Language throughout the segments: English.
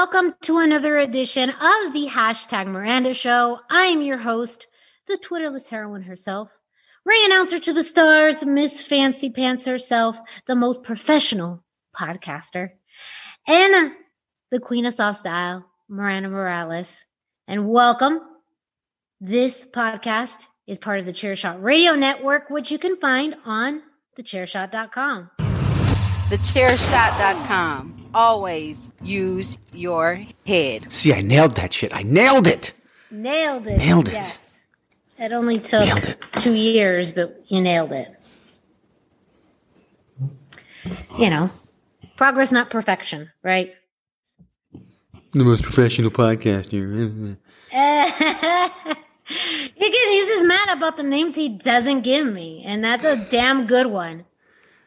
welcome to another edition of the hashtag Miranda Show. I'm your host, the Twitterless heroine herself, ring announcer to the stars, Miss Fancy Pants herself, the most professional podcaster, and the Queen of Soft Style, Miranda Morales. And welcome. This podcast is part of the Chairshot Radio Network, which you can find on thechairshot.com. Thechairshot.com. Always use your head. See, I nailed that shit. I nailed it. Nailed it. Nailed it. Yes. It only took it. two years, but you nailed it. You know, progress, not perfection, right? The most professional podcaster. Again, he's just mad about the names he doesn't give me, and that's a damn good one.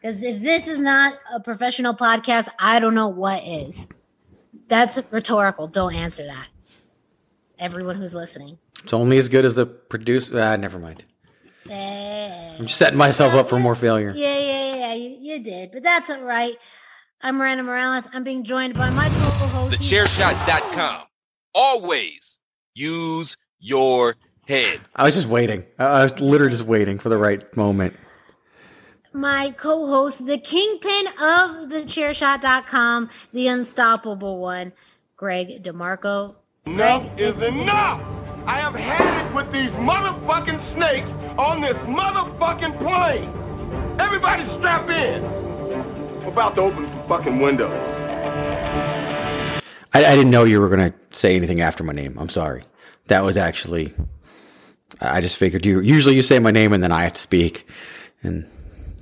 Because if this is not a professional podcast, I don't know what is. That's rhetorical. Don't answer that. Everyone who's listening. It's only as good as the producer. Ah, never mind. Eh. I'm just setting myself up for more failure. Yeah, yeah, yeah, you, you did. But that's all right. I'm Miranda Morales. I'm being joined by my co-host. Thechairshot.com. Always use your head. I was just waiting. I I was literally just waiting for the right moment. My co-host, the kingpin of the chairshot.com, the unstoppable one, Greg DeMarco. Enough Greg, is enough. I have had it with these motherfucking snakes on this motherfucking plane. Everybody strap in. I'm about to open the fucking window. I, I didn't know you were going to say anything after my name. I'm sorry. That was actually. I I just figured you. Usually you say my name and then I have to speak. And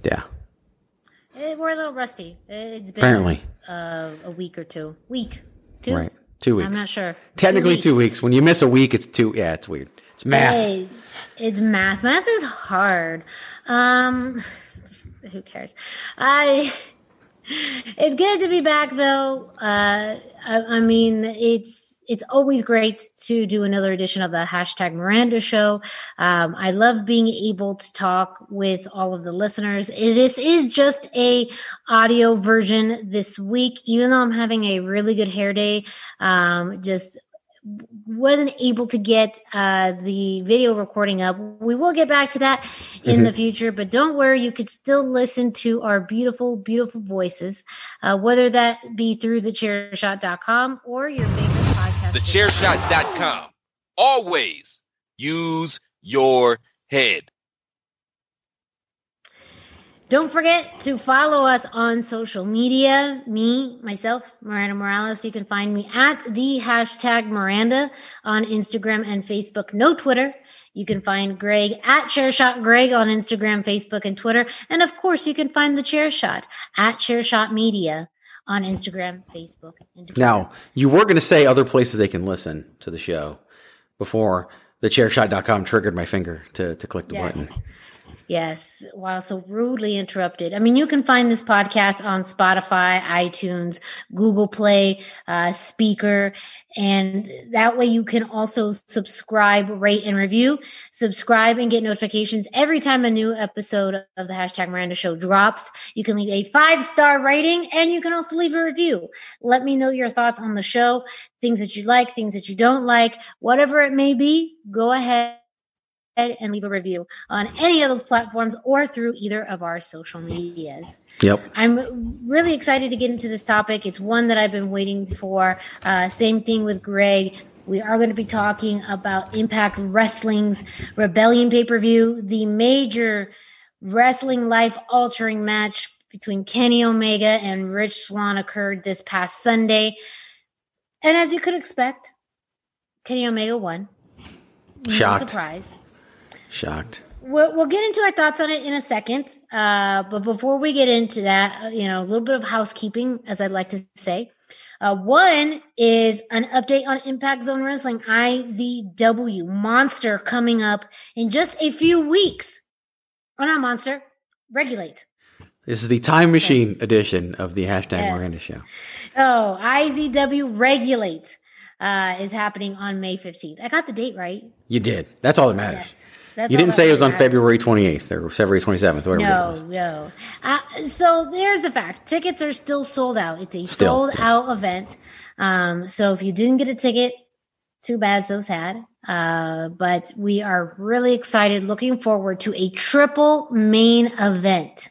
yeah. Eh, We're a little rusty. It's been Apparently. uh, a week or two. Week, two. Right. Two weeks. I'm not sure. Technically two weeks. When you miss a week, it's two. Yeah, it's weird. It's math. Hey, it's math. Math is hard. Um, who cares? I. It's good to be back, though. Uh, I, I mean, it's it's always great to do another edition of the hashtag Miranda Show. Um, I love being able to talk with all of the listeners. This is just a audio version this week, even though I'm having a really good hair day. Um, just wasn't able to get uh, the video recording up. We will get back to that in the future, but don't worry, you could still listen to our beautiful, beautiful voices, uh, whether that be through thechairshot.com or your favorite podcast. Thechairshot.com. Always use your head. Don't forget to follow us on social media. Me, myself, Miranda Morales. You can find me at the hashtag Miranda on Instagram and Facebook. No Twitter. You can find Greg at Chairshot Greg on Instagram, Facebook, and Twitter. And of course, you can find the Chairshot at Chairshot Media on Instagram, Facebook, and Twitter. Now, you were going to say other places they can listen to the show before thechairshot.com triggered my finger to, to click the Yes. button. Yes. Wow. So rudely interrupted. I mean, you can find this podcast on Spotify, iTunes, Google Play, uh, Spreaker, and that way you can also subscribe, rate, and review. Subscribe and get notifications every time a new episode of the hashtag Miranda Show drops. You can leave a five star rating and you can also leave a review. Let me know your thoughts on the show, things that you like, things that you don't like, whatever it may be. Go ahead and leave a review on any of those platforms or through either of our social medias. Yep. I'm really excited to get into this topic. It's one that I've been waiting for. Uh, same thing with Greg. We are going to be talking about Impact Wrestling's Rebellion pay per view, the major wrestling life altering match between Kenny Omega and Rich Swann occurred this past Sunday. And as you could expect, Kenny Omega won. No Shocked. surprise. Shocked. We'll, we'll get into our thoughts on it in a second. Uh, but before we get into that, uh, you know, a little bit of housekeeping, as I'd like to say. Uh, one is an update on Impact Zone Wrestling IZW Monster coming up in just a few weeks. Oh, not Monster, Regulate. This is the time machine edition of the hashtag Yes. Miranda Show. Oh, IZW Regulate uh, is happening on May 15th. I got the date right. You did. That's all that matters. Yes. That's you didn't say it was on matters. February 28th or February 27th, whatever No, no. Uh, so there's the fact. Tickets are still sold out. It's a Still, sold yes. out event. Um, so if you didn't get a ticket, too bad, so sad. Uh, but we are really excited, looking forward to a triple main event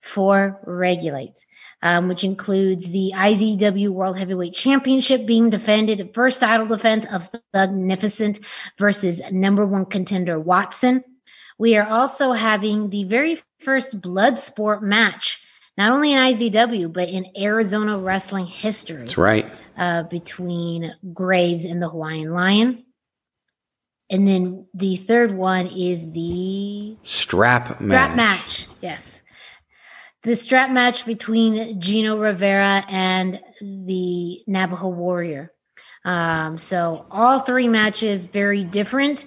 for Regulate, um, which includes the IZW World Heavyweight Championship being defended, first title defense of the Magnificent versus number one contender Watson. We are also having the very first blood sport match, not only in IZW, but in Arizona wrestling history That's right. uh, between Graves and the Hawaiian Lion. And then the third one is the Strap match. strap match. Yes. The strap match between Gino Rivera and the Navajo Warrior. Um, so all three matches very different,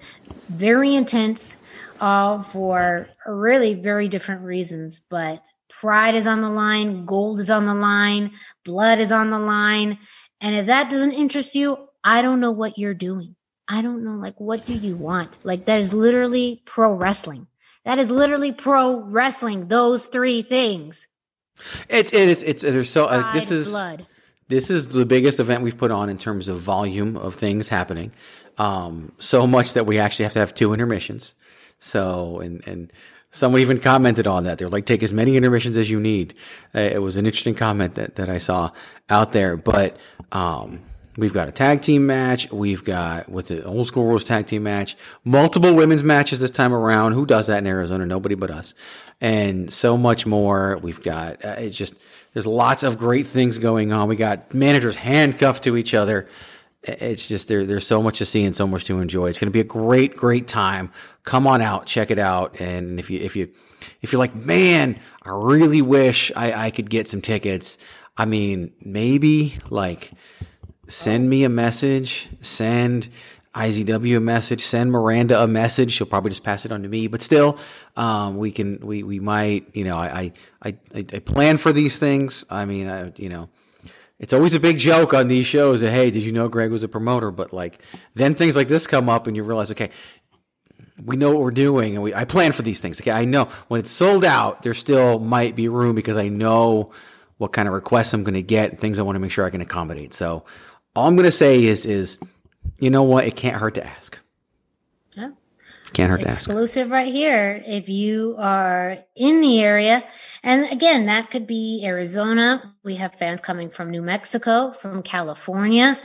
very intense, all for really very different reasons. But pride is on the line, gold is on the line, blood is on the line. And if that doesn't interest you, I don't know what you're doing. I don't know, like, what do you want? Like, that is literally pro wrestling. That is literally pro wrestling. Those three things. It's it's it's there's so uh, this is blood. this is the biggest event we've put on in terms of volume of things happening. Um, so much that we actually have to have two intermissions. So and and someone even commented on that. They're like, take as many intermissions as you need. Uh, it was an interesting comment that that I saw out there. But um, we've got a tag team match. We've got what's it? Old school rules tag team match. Multiple women's matches this time around. Who does that in Arizona? Nobody but us. And so much more. We've got uh, it's just there's lots of great things going on. We got managers handcuffed to each other. It's just there. There's so much to see and so much to enjoy. It's going to be a great, great time. Come on out, check it out. And if you if you if you're like, man, I really wish I, I could get some tickets. I mean, maybe like send me a message. Send IZW a message. Send Miranda a message. She'll probably just pass it on to me. But still, um, we can we we might you know I I I, I plan for these things. I mean, I, you know it's always a big joke on these shows that hey did you know greg was a promoter but like then things like this come up and you realize okay we know what we're doing and we i plan for these things okay i know when it's sold out there still might be room because i know what kind of requests i'm going to get and things i want to make sure i can accommodate so all i'm going to say is is you know what? It can't hurt to ask. Yeah. can't hurt to ask. Exclusive right here if you are in the area. And again that could be arizona. We have fans coming from new mexico from california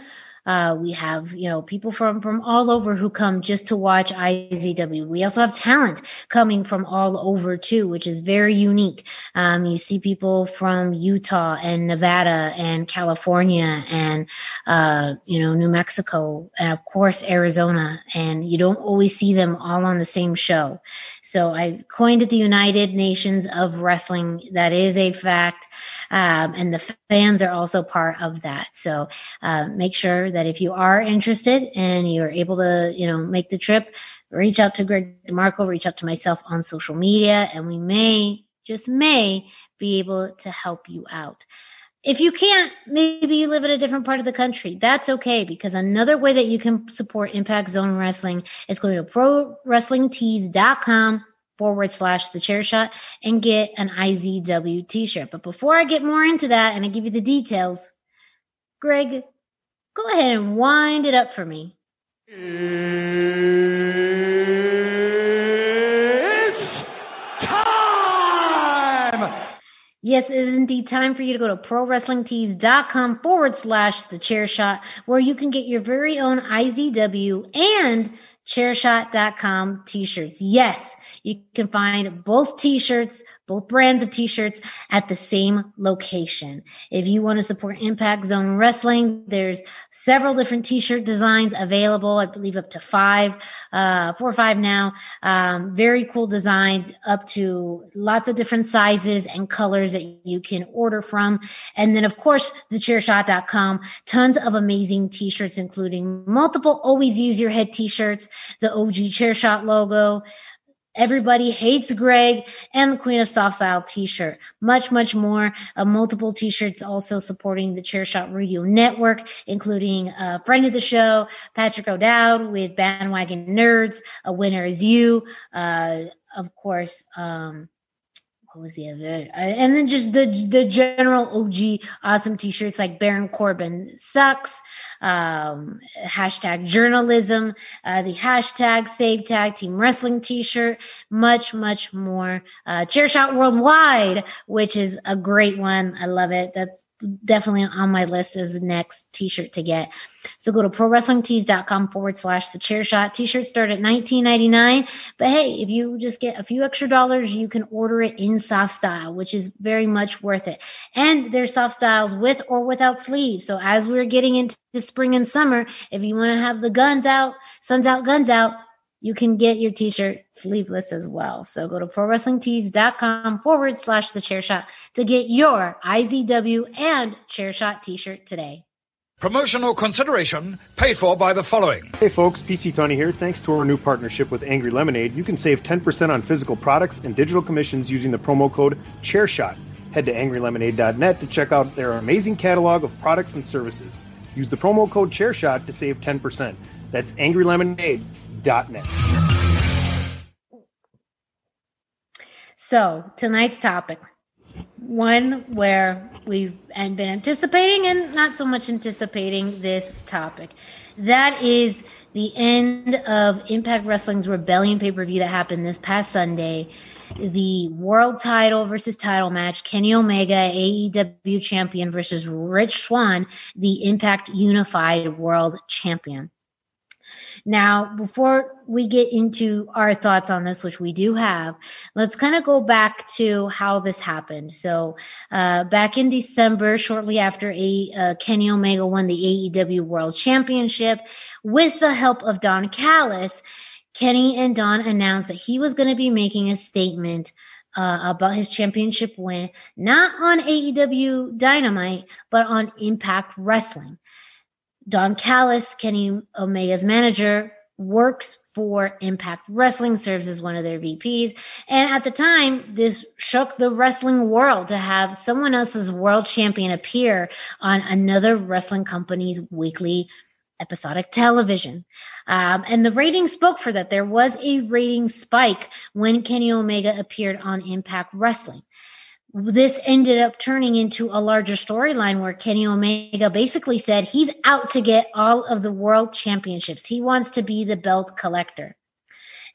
uh, we have you know people from from all over who come just to watch izw we also have talent coming from all over too which is very unique. Um, you see people from utah and nevada and california and uh, you know new mexico and of course arizona. And you don't always see them all on the same show. So i coined it the united nations of wrestling. That is a fact. Um, and the fans are also part of that. So uh, make sure that if you are interested and you're able to, you know, make the trip, reach out to Greg DeMarco, reach out to myself on social media, and we may, just may, be able to help you out. If you can't, maybe you live in a different part of the country. That's okay because another way that you can support Impact Zone Wrestling is going to prowrestlingtees.com forward slash the chair shot and get an IZW t shirt. But before I get more into that and I give you the details, Greg, go ahead and wind it up for me. It's time! Yes, it is indeed time for you to go to prowrestlingtees.com forward slash the chair shot, where you can get your very own IZW and chairshot.com t-shirts. Yes, you can find both t-shirts, both brands of t-shirts at the same location. If you want to support Impact Zone Wrestling, there's several different t-shirt designs available. I believe up to five, uh, four or five now. Um, very cool designs up to lots of different sizes and colors that you can order from. And then of course, the thechairshot.com, tons of amazing t-shirts, including multiple always use your head t-shirts, the OG Chairshot logo, Everybody hates Greg and the Queen of Soft Style t-shirt. Much, much more. Uh, multiple t-shirts also supporting the Chairshot Radio Network, including a friend of the show, Patrick O'Dowd with Bandwagon Nerds. A winner is you. Uh, of course, um, what was the other? Uh, and then just the the general OG awesome t-shirts like Baron Corbin sucks, um, hashtag journalism, uh, the hashtag save tag team wrestling t-shirt, much much more. Uh, Chairshot Worldwide, which is a great one. I love it. That's definitely on my list as next t-shirt to get. So go to prowrestlingtees.com forward slash the chair shot. T-shirts start at $19.99. But hey, if you just get a few extra dollars, you can order it in soft style, which is very much worth it. And there's soft styles with or without sleeves. So as we're getting into spring and summer, if you want to have the guns out, suns out, guns out, you can get your t-shirt sleeveless as well. So go to prowrestlingtees.com forward slash the chair shot to get your IZW and chair shot t-shirt today. Promotional consideration paid for by the following. Hey folks, PC Tony here. Thanks to our new partnership with Angry Lemonade, you can save 10% on physical products and digital commissions using the promo code ChairShot. Head to angrylemonade.net to check out their amazing catalog of products and services. Use the promo code ChairShot to save 10%. That's angrylemonade.net. So tonight's topic, one where we've been anticipating and not so much anticipating this topic. That is the end of Impact Wrestling's Rebellion pay per view that happened this past Sunday. The world title versus title match, Kenny Omega, AEW champion versus Rich Swann, the Impact Unified World Champion. Now, before we get into our thoughts on this, which we do have, let's kind of go back to how this happened. So, uh, back in December, shortly after a uh, Kenny Omega won the AEW World Championship, with the help of Don Callis, Kenny and Don announced that he was going to be making a statement uh, about his championship win, not on AEW Dynamite, but on Impact Wrestling. Don Callis, Kenny Omega's manager, works for Impact Wrestling, serves as one of their VPs. And at the time, this shook the wrestling world to have someone else's world champion appear on another wrestling company's weekly episodic television. Um, and the ratings spoke for that. There was a rating spike when Kenny Omega appeared on Impact Wrestling this ended up turning into a larger storyline where Kenny Omega basically said he's out to get all of the world championships. He wants to be the belt collector.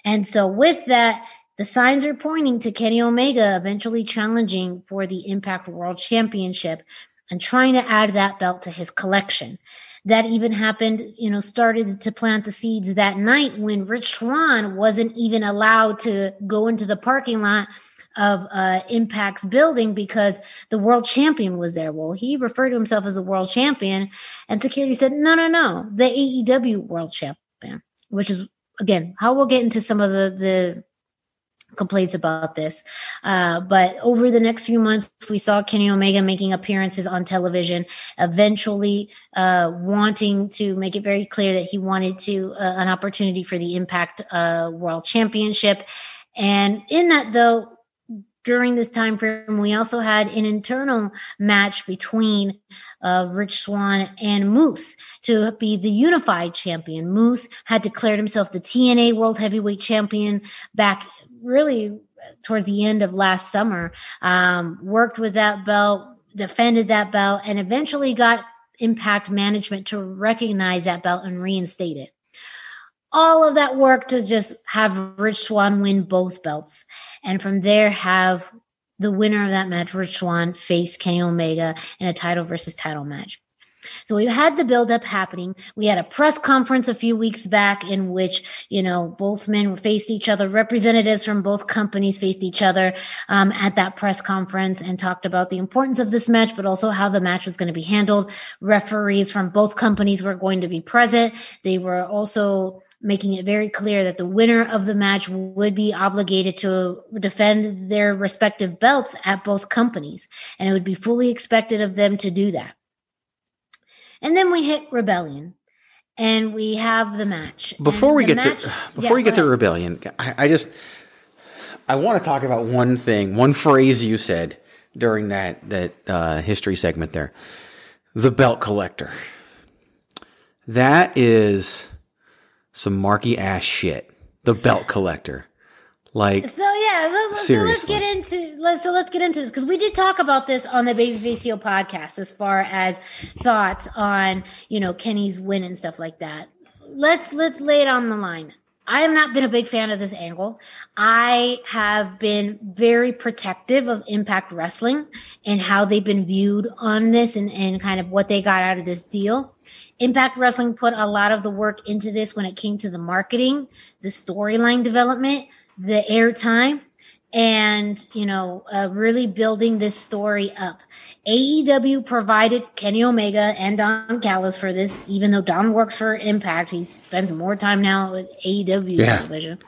And so, with that, the signs are pointing to Kenny Omega eventually challenging for the Impact World Championship and trying to add that belt to his collection. That even happened, you know, started to plant the seeds that night when Rich Swann wasn't even allowed to go into the parking lot of uh, Impact's building because the world champion was there. Well, he referred to himself as the world champion, and security said, no, no, no, the AEW world champion, which is again how we'll get into some of the the complaints about this. Uh, but over the next few months, we saw Kenny Omega making appearances on television, eventually uh, wanting to make it very clear that he wanted to uh, an opportunity for the Impact uh, World Championship. And in that, though, during this time frame, we also had an internal match between uh, Rich Swann and Moose to be the unified champion. Moose had declared himself the TNA World Heavyweight Champion back really towards the end of last summer. Um, worked with that belt, defended that belt, and eventually got Impact Management to recognize that belt and reinstate it all of that work to just have Rich Swann win both belts. And from there, have the winner of that match, Rich Swann, face Kenny Omega in a title versus title match. So we had the buildup happening. We had a press conference a few weeks back in which, you know, both men faced each other. Representatives from both companies faced each other um, at that press conference and talked about the importance of this match, but also how the match was going to be handled. Referees from both companies were going to be present. They were also making it very clear that the winner of the match would be obligated to defend their respective belts at both companies. And it would be fully expected of them to do that. And then we hit Rebellion and we have the match. Before and we get match, to before yeah, we get to rebellion, I, I just I want to talk about one thing, one phrase you said during that that uh, history segment there, the belt collector. That is some marky ass shit. The belt collector, like So yeah, so, so let's get into let's so let's get into this because we did talk about this on the Babyface Heel podcast as far as thoughts on you know Kenny's win and stuff like that. Let's let's lay it on the line. I have not been a big fan of this angle. I have been very protective of Impact Wrestling and how they've been viewed on this and, and kind of what they got out of this deal. Impact Wrestling put a lot of the work into this when it came to the marketing, the storyline development, the airtime, and you know, uh, really building this story up. AEW provided Kenny Omega and Don Callis for this, even though Don works for Impact. He spends more time now with AEW Yeah. television.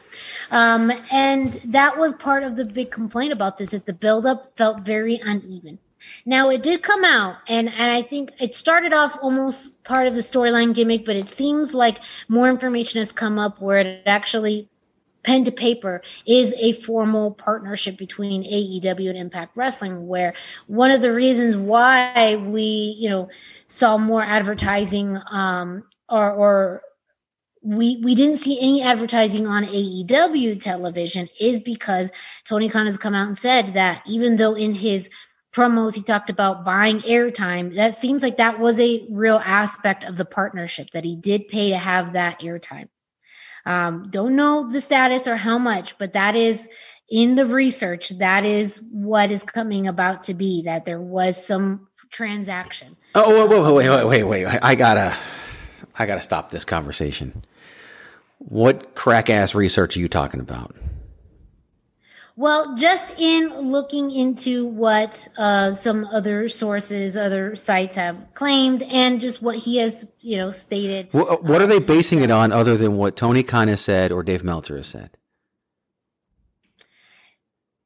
Um, and that was part of the big complaint about this that the buildup felt very uneven. Now it did come out, and and I think it started off almost part of the storyline gimmick, but it seems like more information has come up where it actually pen to paper is a formal partnership between AEW and Impact Wrestling where one of the reasons why we you know saw more advertising um or or we we didn't see any advertising on AEW television is because Tony Khan has come out and said that even though in his promos he talked about buying airtime that seems like that was a real aspect of the partnership that he did pay to have that airtime um, don't know the status or how much, but that is in the research. That is what is coming about to be that there was some transaction. oh wait wait wait wait wait I gotta I gotta stop this conversation. What crack ass research are you talking about? Well, just in looking into what uh, some other sources, other sites have claimed, and just what he has, you know, stated. What, what are they basing it on other than what Tony Khan has said or Dave Meltzer has said?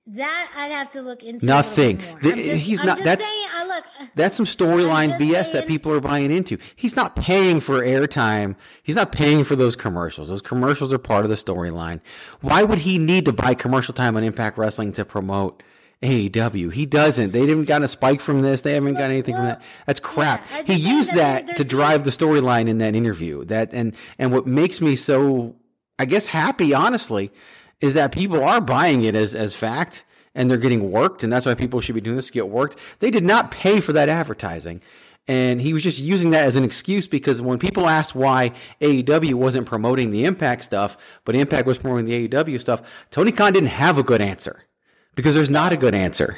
That I'd have to look into. Nothing. The- just- he's I'm not- that's- saying, I look. Uh, that's some storyline BS that people are buying into. He's not paying for airtime. He's not paying for those commercials. Those commercials are part of the storyline. Why would he need to buy commercial time on Impact Wrestling to promote AEW? He doesn't. They didn't got a spike from this. They haven't got anything from that. That's crap. yeah, he used that that to drive the storyline in that interview. That and and what makes me so, I guess, happy, honestly, is that people are buying it as as fact and they're getting worked, and that's why people should be doing this to get worked. They did not pay for that advertising. And he was just using that as an excuse because when people asked why AEW wasn't promoting the Impact stuff, but Impact was promoting the AEW stuff, Tony Khan didn't have a good answer because there's not a good answer.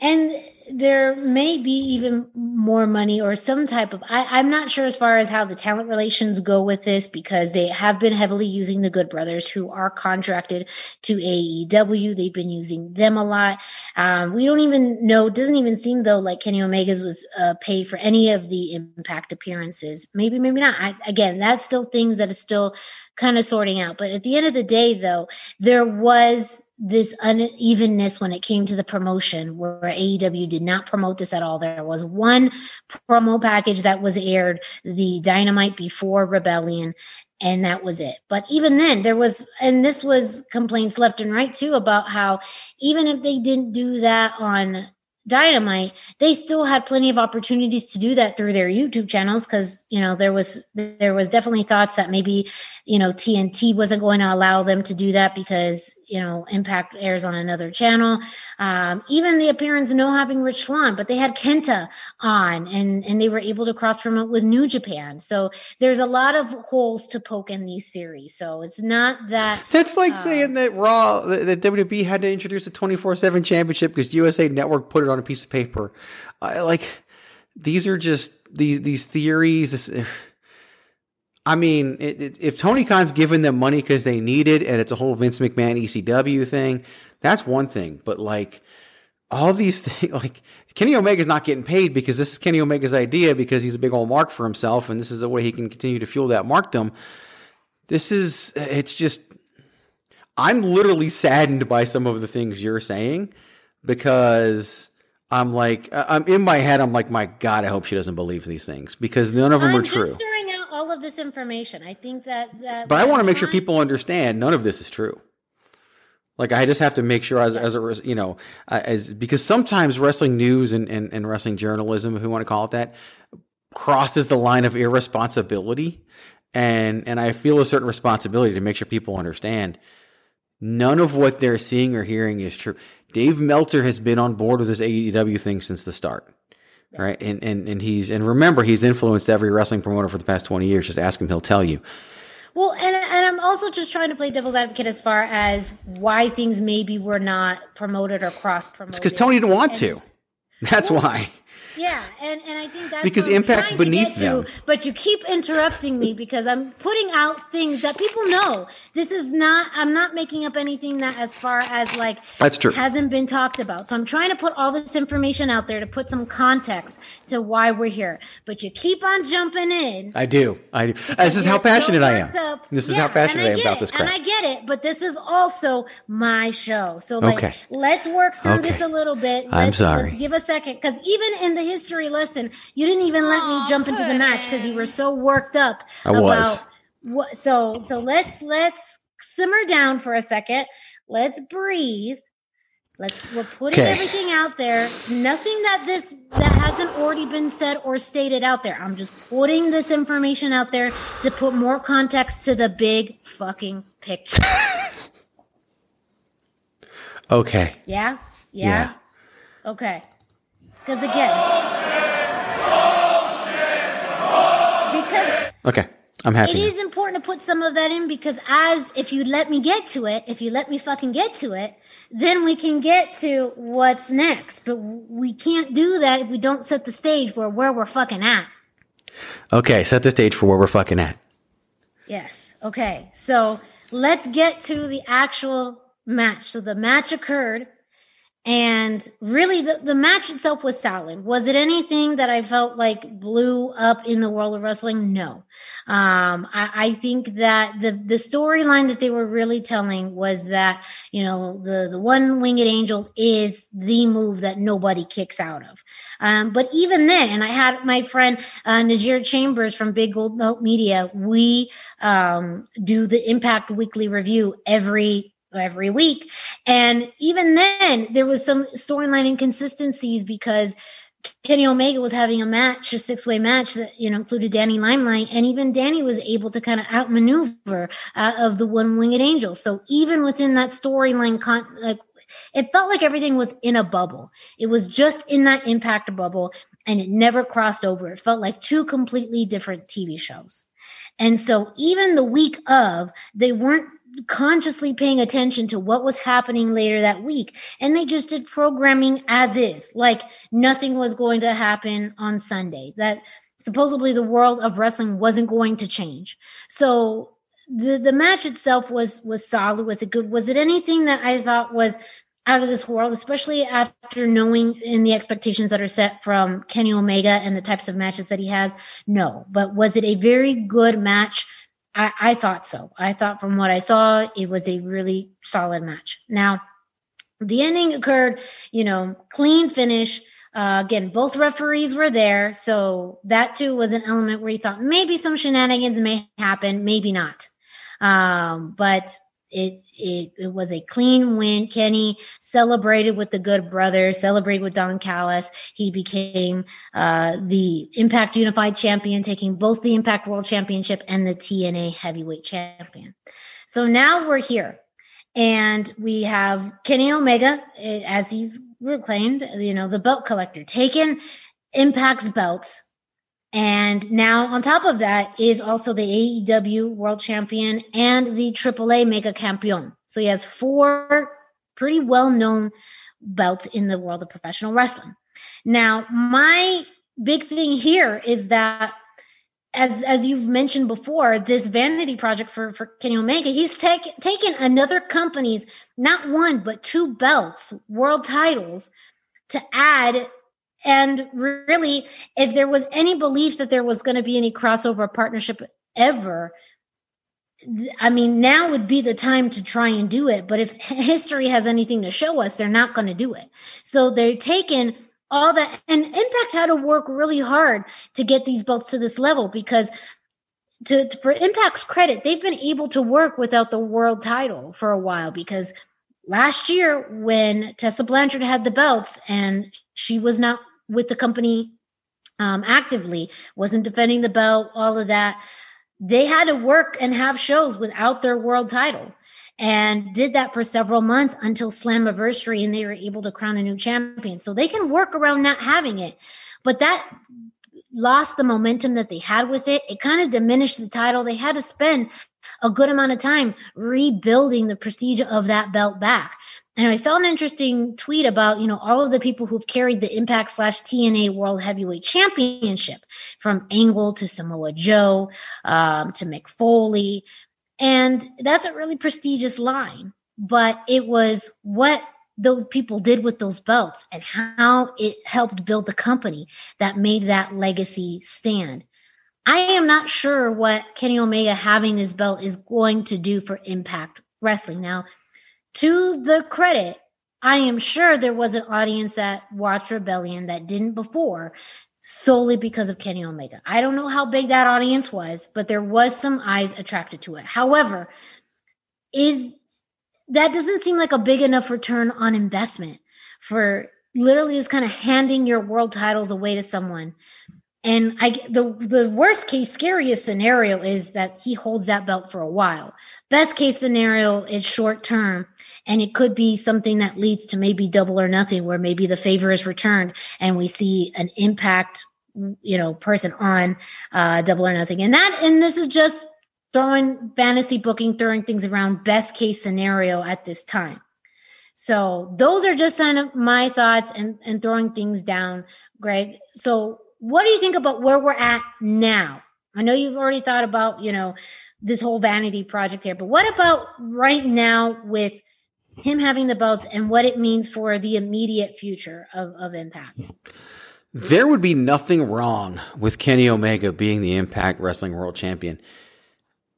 and there may be even more money or some type of I, i'm not sure as far as how the talent relations go with this because they have been heavily using the good brothers who are contracted to aew they've been using them a lot. Um, we don't even know it doesn't even seem though like kenny omega's was uh, paid for any of the impact appearances. Maybe maybe not. I, again that's still things that is still kind of sorting out. But at the end of the day though there was this unevenness when it came to the promotion where AEW did not promote this at all. There was one promo package that was aired, the Dynamite before Rebellion, and that was it. But even then, there was, and this was complaints left and right too about how even if they didn't do that on Dynamite, they still had plenty of opportunities to do that through their YouTube channels because you know there was there was definitely thoughts that maybe you know TNT wasn't going to allow them to do that because you know Impact airs on another channel. Um, even the appearance of no having Rich Swann, but they had Kenta on and and they were able to cross promote with New Japan. So there's a lot of holes to poke in these theories. So it's not that that's like uh, saying that Raw that WWE had to introduce a 24 seven championship because USA Network put it on a piece of paper. I, like these are just these these theories. This, I mean, it, it, if Tony Khan's giving them money because they need it, and it's a whole Vince McMahon ECW thing, that's one thing. But like all these things, like Kenny Omega's not getting paid because this is Kenny Omega's idea because he's a big old mark for himself, and this is the way he can continue to fuel that markdom. This is, it's just, I'm literally saddened by some of the things you're saying because I'm like, I'm in my head. I'm like, my God, I hope she doesn't believe these things because none of them I'm are true. Out all of this information. I think that that. But I want to make sure people understand none of this is true. Like I just have to make sure as as a you know uh, as because sometimes wrestling news and, and, and wrestling journalism, if we want to call it that, crosses the line of irresponsibility, and and I feel a certain responsibility to make sure people understand none of what they're seeing or hearing is true. Dave Meltzer has been on board with this AEW thing since the start. Yeah. Right. And, and, and he's, and remember, he's influenced every wrestling promoter for the past 20 years. Just ask him, he'll tell you. Well, and, and I'm also just trying to play devil's advocate as far as why things maybe were not promoted or cross promoted. It's because Tony didn't want to. That's well, why. Yeah, and, and I think that's because impact's beneath them. To, but you keep interrupting me because I'm putting out things that people know. This is not. I'm not making up anything that, as far as like that's true, hasn't been talked about. So I'm trying to put all this information out there to put some context to why we're here. But you keep on jumping in. I do. I do. This is how passionate so I am. Up. This is yeah, how passionate I, I am about it, this crap. And I get it, but this is also my show. So like, okay. let's work through okay. this a little bit. Let's, I'm sorry. give a second because even in the history lesson, you didn't even let me jump into the match because you were so worked up I about was. what. So so let's let's simmer down for a second. Let's breathe. Let's we're putting everything out there. Nothing that this that hasn't already been said or stated out there. I'm just putting this information out there to put more context to the big fucking picture. okay. Yeah? Yeah. yeah. Okay. Because again, because okay, I'm happy. It now. is important to put some of that in because as if you let me get to it, if you let me fucking get to it, then we can get to what's next. But we can't do that if we don't set the stage for where we're fucking at. Okay, set the stage for where we're fucking at. Yes. Okay. So let's get to the actual match. So the match occurred and really, the, the match itself was solid. Was it anything that I felt like blew up in the world of wrestling? No. Um, I, I think that the, the storyline that they were really telling was that, you know, the, the one winged angel is the move that nobody kicks out of. Um, but even then, and I had my friend uh, Najir Chambers from Big Gold Belt Media, we um, do the Impact Weekly Review every every week. And even then, there was some storyline inconsistencies because Kenny Omega was having a match, a six way match that you know included Danny Limelight, and even Danny was able to kind of outmaneuver uh, of the one winged angel. So even within that storyline, con- like it felt like everything was in a bubble. It was just in that impact bubble, and it never crossed over. It felt like two completely different TV shows. And so even the week of, they weren't consciously paying attention to what was happening later that week. And they just did programming as is, like nothing was going to happen on Sunday, that supposedly the world of wrestling wasn't going to change. So the, the match itself was was solid. Was it good? Was it anything that I thought was out of this world, especially after knowing in the expectations that are set from Kenny Omega and the types of matches that he has? No. But was it a very good match? I, I thought so. I thought from what I saw, it was a really solid match. Now, the ending occurred, you know, clean finish. Uh, again, both referees were there. So that too was an element where you thought maybe some shenanigans may happen, maybe not. Um, but it, it it was a clean win. Kenny celebrated with the Good Brothers, celebrated with Don Callis. He became uh, the Impact Unified Champion, taking both the Impact World Championship and the TNA Heavyweight Champion. So now we're here, and we have Kenny Omega, eh, as he's reclaimed, you know, the belt collector, taking Impact's belts and now, on top of that, is also the AEW World Champion and the AAA Mega Campeon. So he has four pretty well known belts in the world of professional wrestling. Now, my big thing here is that as as you've mentioned before, this vanity project for for Kenny Omega, he's taken taken another company's not one but two belts, world titles, to add and really, if there was any belief that there was going to be any crossover partnership ever, I mean, now would be the time to try and do it. But if history has anything to show us, they're not going to do it. So they're taking all that, and Impact had to work really hard to get these belts to this level because. To, for Impact's credit, they've been able to work without the world title for a while because last year when Tessa Blanchard had the belts and she was not with the company um, actively, wasn't defending the belt, all of that. They had to work and have shows without their world title and did that for several months until Slammiversary and they were able to crown a new champion. So they can work around not having it. But that lost the momentum that they had with it. It kind of diminished the title. They had to spend a good amount of time rebuilding the prestige of that belt back. And I saw an interesting tweet about, you know, all of the people who've carried the Impact slash TNA World Heavyweight Championship from Angle to Samoa Joe um, to Mick Foley. And that's a really prestigious line, but it was what those people did with those belts and how it helped build the company that made that legacy stand. I am not sure what Kenny Omega having this belt is going to do for Impact Wrestling. Now, to the credit, I am sure there was an audience that watched Rebellion that didn't before solely because of Kenny Omega. I don't know how big that audience was, but there was some eyes attracted to it. However, is that doesn't seem like a big enough return on investment for literally just kind of handing your world titles away to someone and I the the worst case, scariest scenario is that he holds that belt for a while. Best case scenario is short term, and it could be something that leads to maybe double or nothing, where maybe the favor is returned and we see an impact, you know, person on uh, double or nothing. And that and this is just throwing fantasy booking, throwing things around. Best case scenario at this time. So those are just kind of my thoughts and and throwing things down, Greg. So what do you think about where we're at now? I know you've already thought about, you know, this whole vanity project here, but what about right now with him having the belts and what it means for the immediate future of, of Impact? There would be nothing wrong with Kenny Omega being the Impact Wrestling World Champion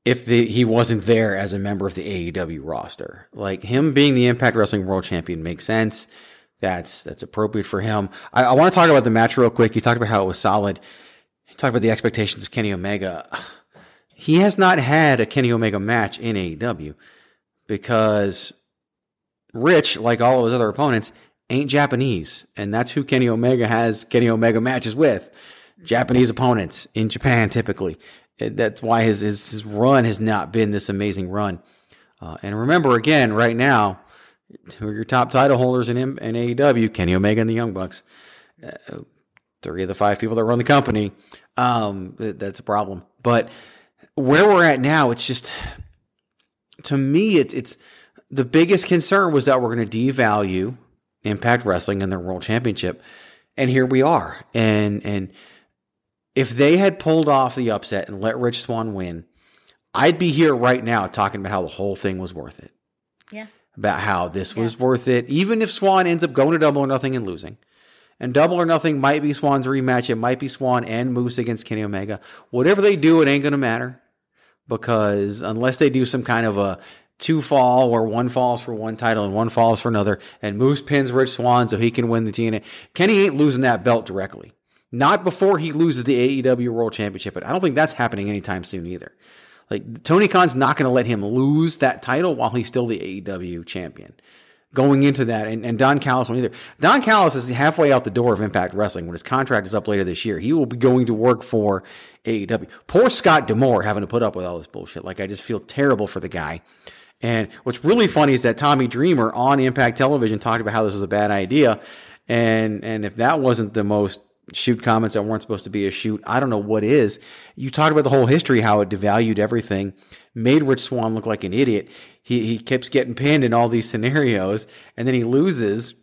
if the, he wasn't there as a member of the AEW roster. Like him being the Impact Wrestling World Champion makes sense that's that's appropriate for him. I, I want to talk about the match real quick. You talked about how it was solid. You talked about the expectations of Kenny Omega. He has not had a Kenny Omega match in AEW because Rich, like all of his other opponents, ain't Japanese, and that's who Kenny Omega has Kenny Omega matches with. Japanese opponents in Japan, typically. That's why his, his, his run has not been this amazing run. Uh, and remember, again, right now, who are your top title holders in, M- in AEW? Kenny Omega and the Young Bucks. Uh, three of the five people that run the company. Um, that's a problem. But where we're at now, it's just to me, it's it's the biggest concern was that we're going to devalue Impact Wrestling and their World Championship, and here we are. And and if they had pulled off the upset and let Rich Swann win, I'd be here right now talking about how the whole thing was worth it. Yeah about how this was worth it, even if Swann ends up going to double or nothing and losing. And double or nothing might be Swann's rematch. It might be Swann and Moose against Kenny Omega. Whatever they do, it ain't going to matter. because unless they do some kind of a two fall where one falls for one title and one falls for another, and Moose pins Rich Swann so he can win the TNA, Kenny ain't losing that belt directly. Not before he loses the AEW World Championship, but I don't think that's happening anytime soon either. Like Tony Khan's not going to let him lose that title while he's still the AEW champion. Going into that, and, and Don Callis won't either. Don Callis is halfway out the door of Impact Wrestling when his contract is up later this year. He will be going to work for AEW. Poor Scott D'Amore having to put up with all this bullshit. Like I just feel terrible for the guy. And what's really funny is that Tommy Dreamer on Impact Television talked about how this was a bad idea. And and if that wasn't the most shoot comments that weren't supposed to be a shoot. I don't know what is. You talked about the whole history, how it devalued everything, made Rich Swann look like an idiot. He, he keeps getting pinned in all these scenarios and then he loses.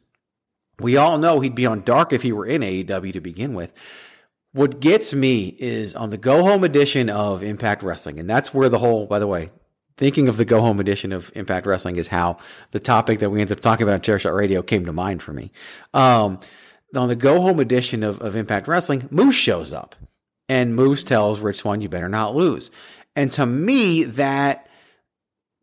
We all know he'd be on dark if he were in AEW to begin with. What gets me is on the go home edition of Impact Wrestling. And that's where the whole, by the way, thinking of the go home edition of Impact Wrestling is how the topic that we ended up talking about on Chairshot Radio came to mind for me. Um, on the go home edition of, of Impact Wrestling, Moose shows up and Moose tells Rich Swann, you better not lose. And to me, that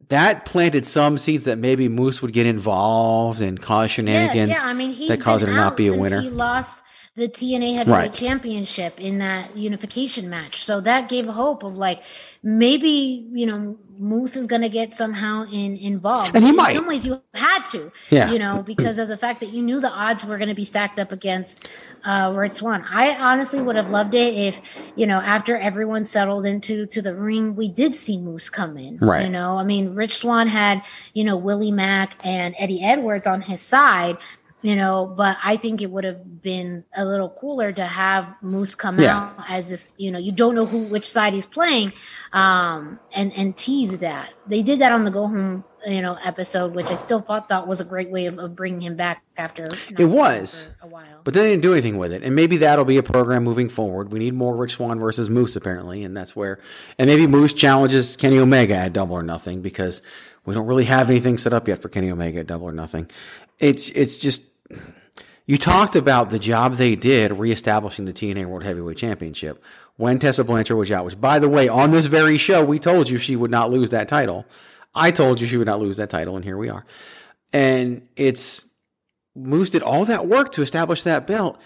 that planted some seeds that maybe Moose would get involved and cause shenanigans. Yeah, yeah. I mean, he's that caused him to not be a winner. He lost the TNA Heavyweight Right. Championship in that unification match, so that gave hope of like maybe you know Moose is going to get somehow in involved. And he in might. some ways, you had to, Yeah. you know, because of the fact that you knew the odds were going to be stacked up against uh, Rich Swann. I honestly would have loved it if you know after everyone settled into to the ring, we did see Moose come in. Right. You know, I mean, Rich Swann had you know Willie Mack and Eddie Edwards on his side. You know, but I think it would have been a little cooler to have Moose come Yeah. out as this. You know, you don't know who which side he's playing, um, and and tease that. They did that on the Go Home, you know, episode, which I still thought thought was a great way of, of bringing him back after. It was. a while. But they didn't do anything with it. And maybe that'll be a program moving forward. We need more Rich Swann versus Moose, apparently. And that's where, and maybe Moose challenges Kenny Omega at double or nothing because we don't really have anything set up yet for Kenny Omega at double or nothing. It's, it's just, you talked about the job they did reestablishing the TNA World Heavyweight Championship when Tessa Blanchard was out, which by the way, on this very show, we told you she would not lose that title. I told you she would not lose that title, and here we are. And it's, Moose did all that work to establish that belt.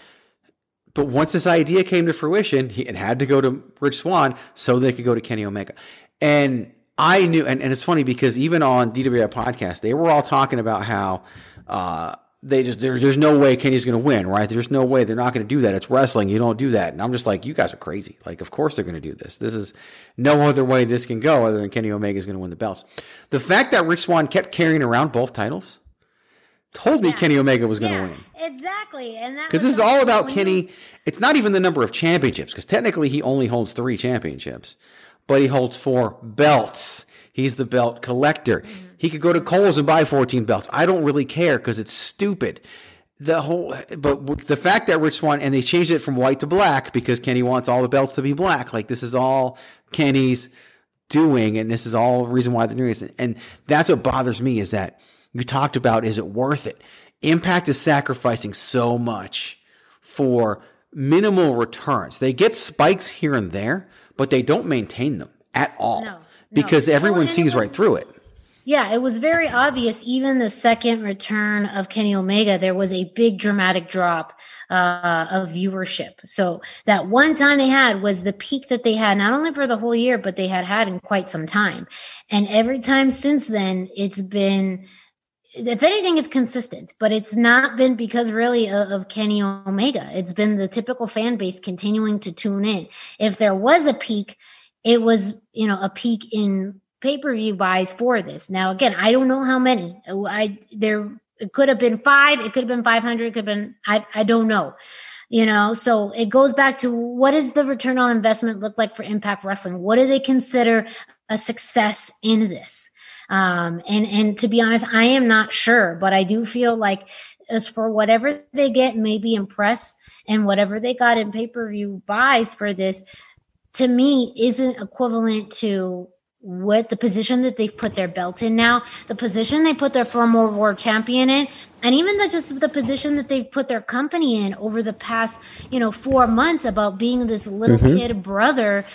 But once this idea came to fruition, he, it had to go to Rich Swann so they could go to Kenny Omega. And I knew, and, and it's funny because even on DWI podcast, they were all talking about how uh, they just there, there's no way Kenny's going to win, right? There's no way they're not going to do that. It's wrestling. You don't do that. And I'm just like, you guys are crazy. Like, of course they're going to do this. This is no other way this can go other than Kenny Omega is going to win the belts. The fact that Rich Swann kept carrying around both titles told me Yeah. Kenny Omega was going to yeah, win. exactly. And Because this is all about Kenny. It's not even the number of championships, because technically he only holds three championships, but he holds four belts. He's the belt collector. He could go to Kohl's and buy 14 belts. I don't really care because it's stupid. The whole, but the fact that Rich Swann, and they changed it from white to black because Kenny wants all the belts to be black. Like this is all Kenny's doing, and this is all reason why they're doing this. And that's what bothers me is that you talked about is it worth it? Impact is sacrificing so much for minimal returns. They get spikes here and there, but they don't maintain them at all No, no. because Well, everyone it sees right through it. Yeah, it was very obvious. Even the second return of Kenny Omega, there was a big dramatic drop uh, of viewership. So that one time they had was the peak that they had, not only for the whole year, but they had had in quite some time. And every time since then, it's been, if anything, it's consistent, but it's not been because really of, of Kenny Omega. It's been the typical fan base continuing to tune in. If there was a peak, it was, you know, a peak in pay-per-view buys for this. Now, again, I don't know how many. I there it could have been five, it could have been five hundred, it could have been I I don't know. You know, so it goes back to what does the return on investment look like for Impact Wrestling? What do they consider a success in this? Um, and and to be honest, I am not sure, but I do feel like as for whatever they get, maybe impress and whatever they got in pay per view buys for this, to me isn't equivalent to what the position that they've put their belt in now, the position they put their former world champion in, and even the just the position that they've put their company in over the past, you know, four months about being this little mm-hmm. kid brother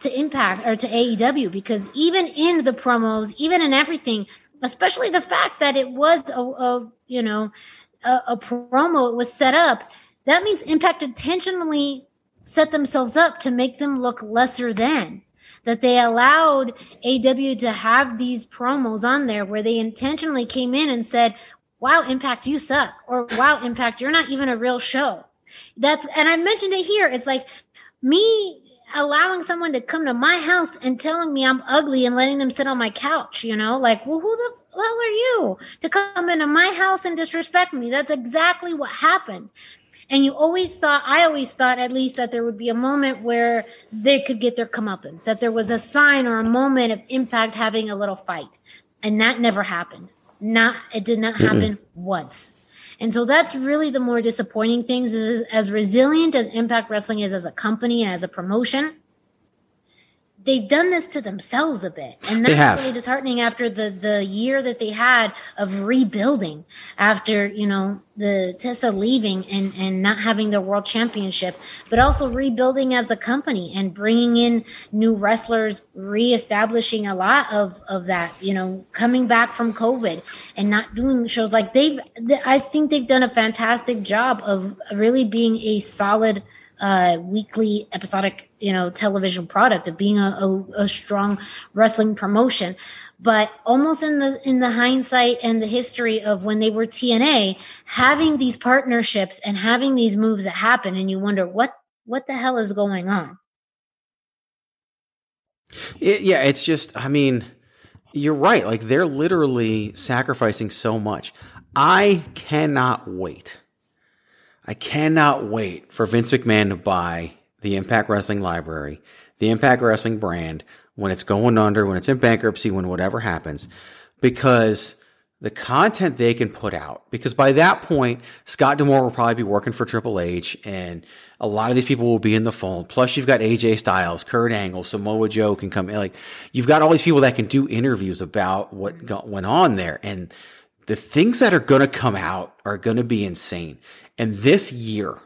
to Impact or to AEW because even in the promos, even in everything, especially the fact that it was a, a you know a, a promo, it was set up. That means Impact intentionally set themselves up to make them look lesser than that they allowed AW to have these promos on there where they intentionally came in and said, Wow, Impact, you suck. Or wow, Impact, you're not even a real show. That's and I mentioned it here. It's like me allowing someone to come to my house and telling me I'm ugly and letting them sit on my couch, you know, like, well, who the hell are you to come into my house and disrespect me? That's exactly what happened. And you always thought, I always thought at least that there would be a moment where they could get their comeuppance, that there was a sign or a moment of impact having a little fight. And that never happened. Not, it did not happen once. And so that's really the more disappointing things is as resilient as Impact Wrestling is as a company and as a promotion, they've done this to themselves a bit. And that's really disheartening after the the year that they had of rebuilding after, you know, the Tessa leaving and and not having their world championship, but also rebuilding as a company and bringing in new wrestlers, reestablishing a lot of of that, you know, coming back from COVID and not doing shows like they've I think they've done a fantastic job of really being a solid uh, weekly episodic, you know, television product of being a, a, a, strong wrestling promotion. But almost in the in the hindsight and the history of when they were TNA, having these partnerships and having these moves that happen, and you wonder what what the hell is going on. It, yeah, it's just, I mean, you're right. Like they're literally sacrificing so much. I cannot wait I cannot wait for Vince McMahon to buy the Impact Wrestling library, the Impact Wrestling brand when it's going under, when it's in bankruptcy, when whatever happens, because the content they can put out, because by that point, Scott D'Amore will probably be working for Triple H and a lot of these people will be in the fold. Plus you've got AJ Styles, Kurt Angle, Samoa Joe can come in. Like you've got all these people that can do interviews about what got, went on there. And the things that are going to come out are going to be insane. And this year,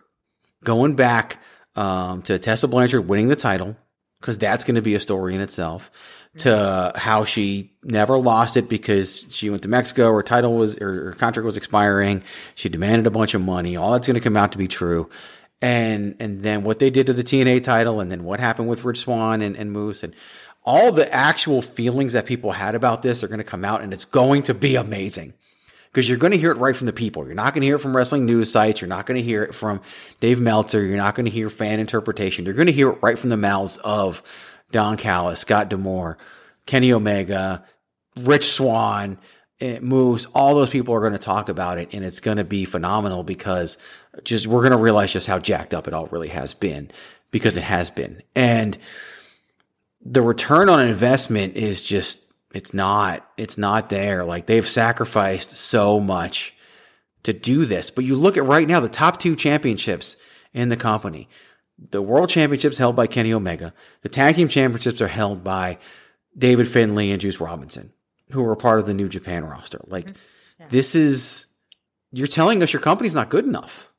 going back um, to Tessa Blanchard winning the title, because that's going to be a story in itself, to how she never lost it because she went to Mexico, her title was, or her contract was expiring. She demanded a bunch of money. All that's going to come out to be true. And, and then what they did to the TNA title and then what happened with Rich Swann and, and Moose and all the actual feelings that people had about this are going to come out and it's going to be amazing because you're going to hear it right from the people. You're not going to hear it from wrestling news sites. You're not going to hear it from Dave Meltzer. You're not going to hear fan interpretation. You're going to hear it right from the mouths of Don Callis, Scott D'Amore, Kenny Omega, Rich Swann, eh, Moose. All those people are going to talk about it, and it's going to be phenomenal because just we're going to realize just how jacked up it all really has been because it has been, and the return on investment is just it's not, it's not there. Like they've sacrificed so much to do this. But you look at right now, the top two championships in the company, the world championships held by Kenny Omega, the tag team championships are held by David Finlay and Juice Robinson, who are part of the New Japan roster. Like mm-hmm. yeah. this is, you're telling us your company's not good enough.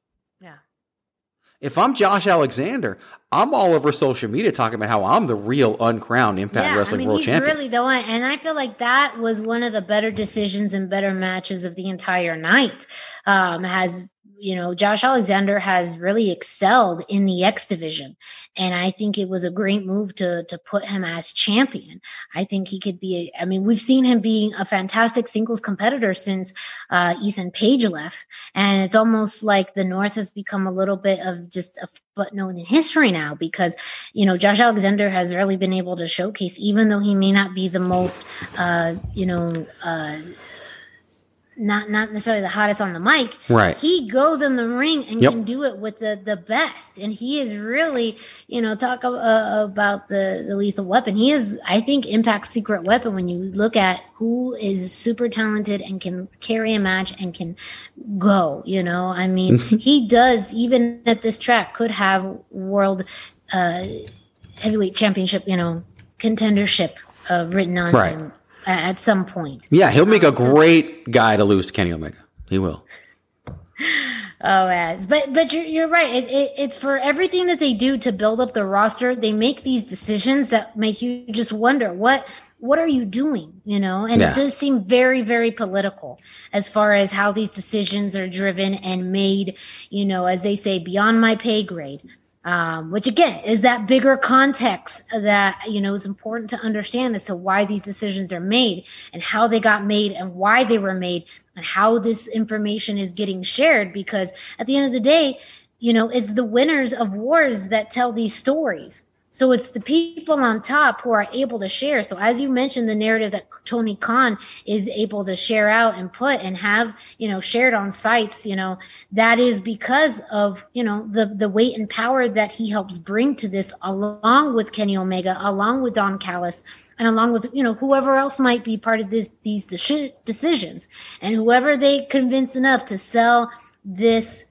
If I'm Josh Alexander, I'm all over social media talking about how I'm the real uncrowned Impact yeah, Wrestling I mean, World he's Champion. Really the one, and I feel like that was one of the better decisions and better matches of the entire night. Um, has you know, Josh Alexander has really excelled in the X division. And I think it was a great move to to put him as champion. I think he could be, a, I mean, we've seen him being a fantastic singles competitor since uh, Ethan Page left. And it's almost like the North has become a little bit of just a footnote in history now because, you know, Josh Alexander has really been able to showcase, even though he may not be the most, uh, you know, uh, not not necessarily the hottest on the mic. Right. He goes in the ring and yep. can do it with the the best, and he is really, you know, talk uh, about the the lethal weapon. He is, I think, Impact's secret weapon. When you look at who is super talented and can carry a match and can go, you know, I mean, he does even at this track could have world uh, heavyweight championship, you know, contendership uh, written on right. him at some point. Yeah, he'll make a great guy to lose to Kenny Omega. He will. Oh, yes, but but you're you're right. It, it, it's for everything that they do to build up the roster. They make these decisions that make you just wonder what what are you doing, you know? And Yeah. it does seem very very political as far as how these decisions are driven and made. You know, as they say, beyond my pay grade. Um, which again is that bigger context that you know is important to understand as to why these decisions are made and how they got made and why they were made and how this information is getting shared? Because at the end of the day you know it's the winners of wars that tell these stories so it's the people on top who are able to share. So as you mentioned the narrative that tony khan is able to share out and put and have you know shared on sites you know that is because of you know the the weight and power that he helps bring to this along with kenny omega along with don callis and along with you know whoever else might be part of this these deci- decisions. And whoever they convince enough to sell this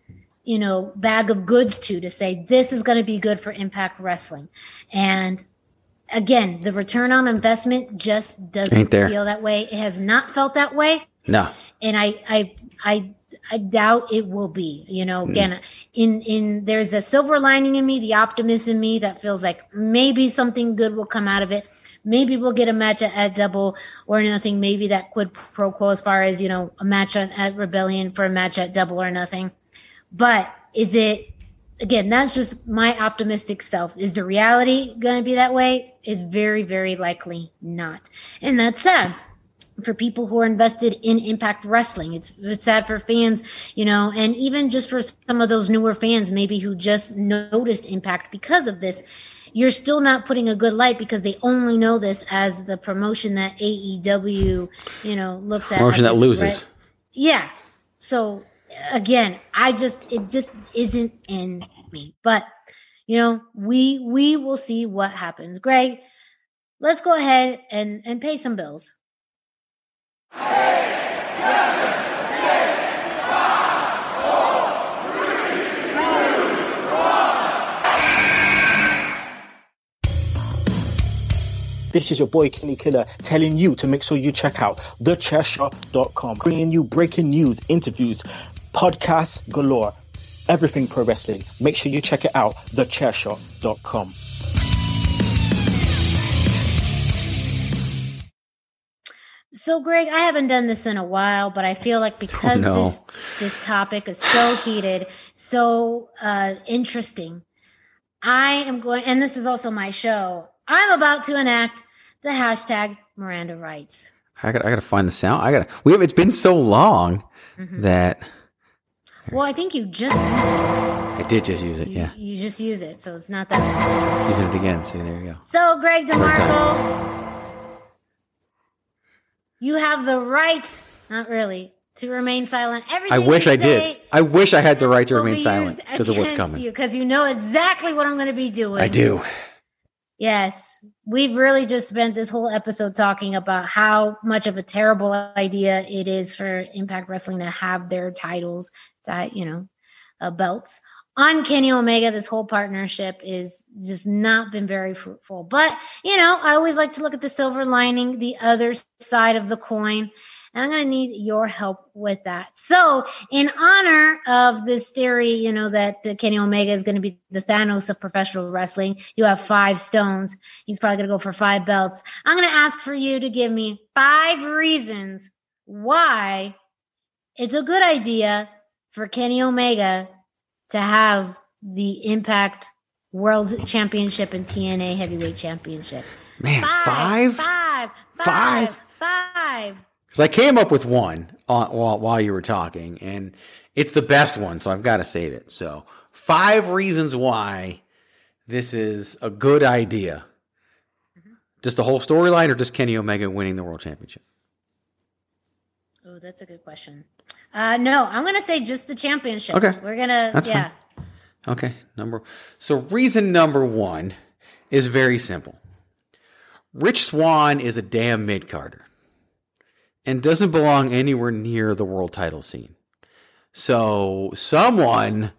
you know bag of goods to to say this is going to be good for impact wrestling and again the return on investment just doesn't feel that way it has not felt that way No. and I I I I doubt it will be. You know, again, in in there's the silver lining in me, the optimist in me that feels like maybe something good will come out of it. Maybe we'll get a match at, at double or nothing. Maybe that quid pro quo as far as you know a match at, at Rebellion for a match at double or nothing. But is it again? That's just my optimistic self. Is the reality going to be that way? Is very very likely not, and that's sad for people who are invested in impact wrestling it's, it's sad for fans you know and even just for some of those newer fans maybe who just noticed impact because of this you're still not putting a good light because they only know this as the promotion that AEW, you know, looks at. Promotion that loses. red- yeah. So again, I just it just isn't in me. But you know, we we will see what happens. Greg, let's go ahead and and pay some bills. This is your boy Kenny Killer telling you to make sure you check out thechairshot.com, bringing you breaking news, interviews, podcasts galore, everything pro wrestling. Make sure you check it out, thechairshot.com. So, Greg, I haven't done this in a while, but I feel like because no. this this topic is so heated, so uh, interesting, I am going, and this is also my show. I'm about to enact the hashtag Miranda rights. I got I got to find the sound. I got to we have it's been so long Mhm. that Well, I think you just use it. I did just use it. You, Yeah. you just use it, so it's not that. Using it again. See, there you go. So, Greg DeMarco, you have the right, not really, to remain silent. Everything I wish I did. I wish I had the right to remain silent because of what's coming. You because you know exactly what I'm going to be doing. I do. Yes, we've really just spent this whole episode talking about how much of a terrible idea it is for Impact Wrestling to have their titles, ti- you know, uh, belts on Kenny Omega. This whole partnership is just not been very fruitful. But you know, I always like to look at the silver lining, the other side of the coin. And I'm going to need your help with that. So, in honor of this theory, you know, that uh, Kenny Omega is going to be the Thanos of professional wrestling, you have five stones. He's probably going to go for five belts. I'm going to ask for you to give me five reasons why it's a good idea for Kenny Omega to have the Impact World Championship and TNA Heavyweight Championship. Man, Five, five? five, Five? Because I came up with one uh, while while you were talking, and it's the best one, so I've got to save it. So, five reasons why this is a good idea. Just the whole storyline, or just Kenny Omega winning the world championship? Oh, that's a good question. Uh, no, I'm gonna say just the championship. Okay. we're gonna. That's yeah. Okay, number. So, reason number one is very simple. Rich Swann is a damn mid carder and doesn't belong anywhere near the world title scene. So, someone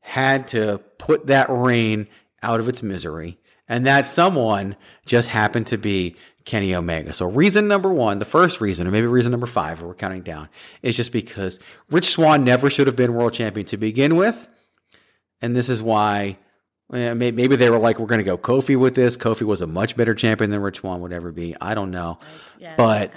had to put that reign out of its misery, and that someone just happened to be Kenny Omega. So reason number one, the first reason, or maybe reason number five, or we're counting down, is just because Rich Swann never should have been world champion to begin with. And this is why eh, maybe they were like, we're going to go Kofi with this. Kofi was a much better champion than Rich Swann would ever be. I don't know. Yeah, But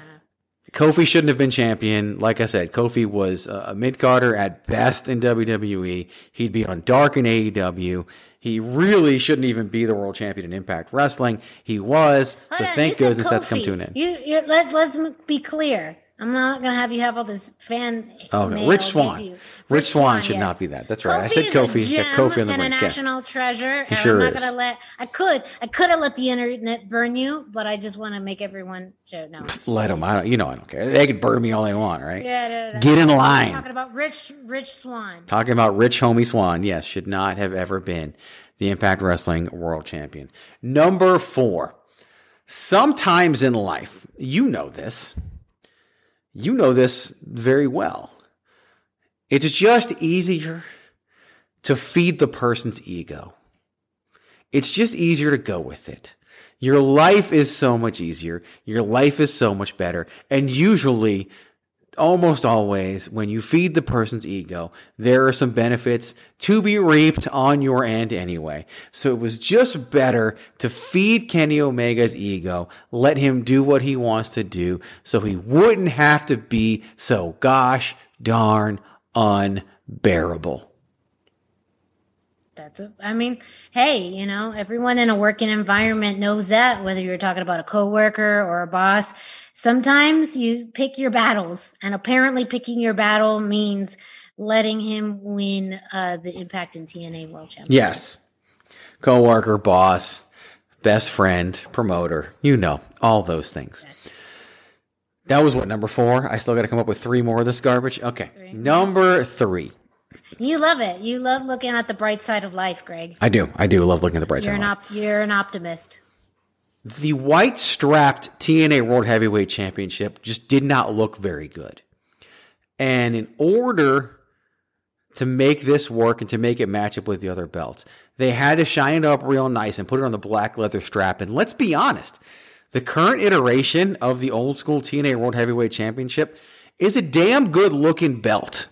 Kofi shouldn't have been champion. Like I said, Kofi was a mid carder at best in WWE. He'd be on dark in AEW. He really shouldn't even be the world champion in Impact Wrestling. He was. Oh, so Hold on, thank goodness that's come Kofi. to an end. You, you, let's let's be clear. I'm not gonna have you have all this fan. Oh, no. Rich Swann. you. Rich, Swann, should yes. not be that. That's oh, right. I said Kofi. Yeah, gem Kofi on the and a ring. Yes. national treasure. He sure I'm not is. gonna let. I could. I could have let the internet burn you, but I just want to make everyone. No. Let them. I don't. You know, I don't care. They can burn me all they want. Right. Yeah, no, no. Get in line. Talking about Rich Rich Swann. Talking about Rich Homie Swann, yes, should not have ever been the Impact Wrestling World Champion. Number four. Sometimes in life, you know this. You know this very well. It's just easier to feed the person's ego. It's just easier to go with it. Your life is so much easier. Your life is so much better. And usually almost always when you feed the person's ego, there are some benefits to be reaped on your end anyway. So it was just better to feed Kenny Omega's ego, let him do what he wants to do so he wouldn't have to be so gosh darn unbearable. That's a, I mean, hey, you know, everyone in a working environment knows that, whether you're talking about a coworker or a boss. Sometimes you pick your battles, and apparently picking your battle means letting him win uh, the Impact and TNA World Championship. Yes. Coworker, boss, best friend, promoter, you know, all those things. That was what, number four? I still got to come up with three more of this garbage? Okay. Number three. You love it. You love looking at the bright side of life, Greg. I do. I do love looking at the bright You're side. an of life. op- you're an optimist. The white strapped TNA World Heavyweight Championship just did not look very good. And in order to make this work and to make it match up with the other belts, they had to shine it up real nice and put it on the black leather strap. And let's be honest, the current iteration of the old school TNA World Heavyweight Championship is a damn good looking belt.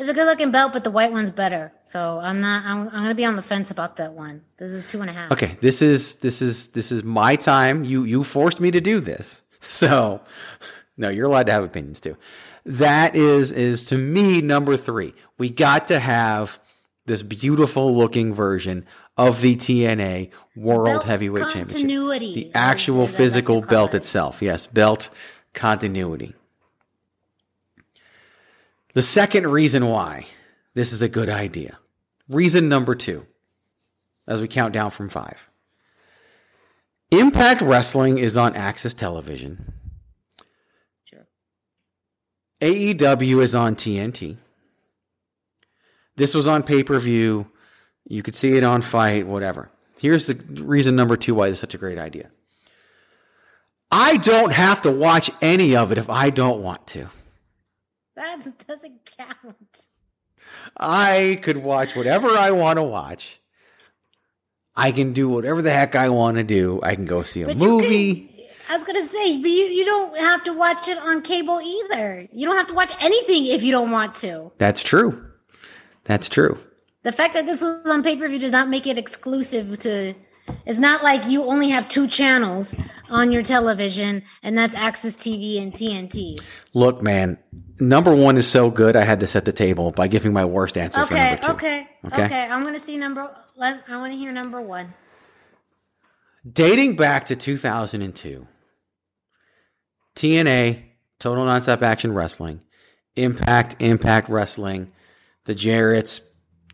It's a good looking belt, but the white one's better. So I'm not. I'm, I'm gonna be on the fence about that one. This is two and a half. Okay, this is this is this is my time. You you forced me to do this. So no, you're allowed to have opinions too. That is is to me number 3. We got to have this beautiful looking version of the TNA World Belt Heavyweight Championship. continuity. The actual as I like to physical belt itself. Yes, belt continuity. The second reason why this is a good idea. Reason number 2 as we count down from 5. Impact Wrestling is on Access Television. Sure. AEW is on TNT. This was on pay per view. You could see it on FITE, whatever. Here's the reason number two why this is such a great idea. I don't have to watch any of it if I don't want to. That doesn't count. I could watch whatever I want to watch. I can do whatever the heck I want to do. I can go see a But movie. can- I was gonna say, but you, you don't have to watch it on cable either. You don't have to watch anything if you don't want to. That's true. That's true. The fact that this was on pay per view does not make it exclusive to. It's not like you only have two channels on your television, and that's Access TV and TNT. Look, man, number one is so good. I had to set the table by giving my worst answer for number two. okay, Okay. okay, I'm gonna see number. I want to hear number one. Dating back to 2002, TNA, Total Nonstop Action Wrestling, Impact, Impact Wrestling, the Jarretts,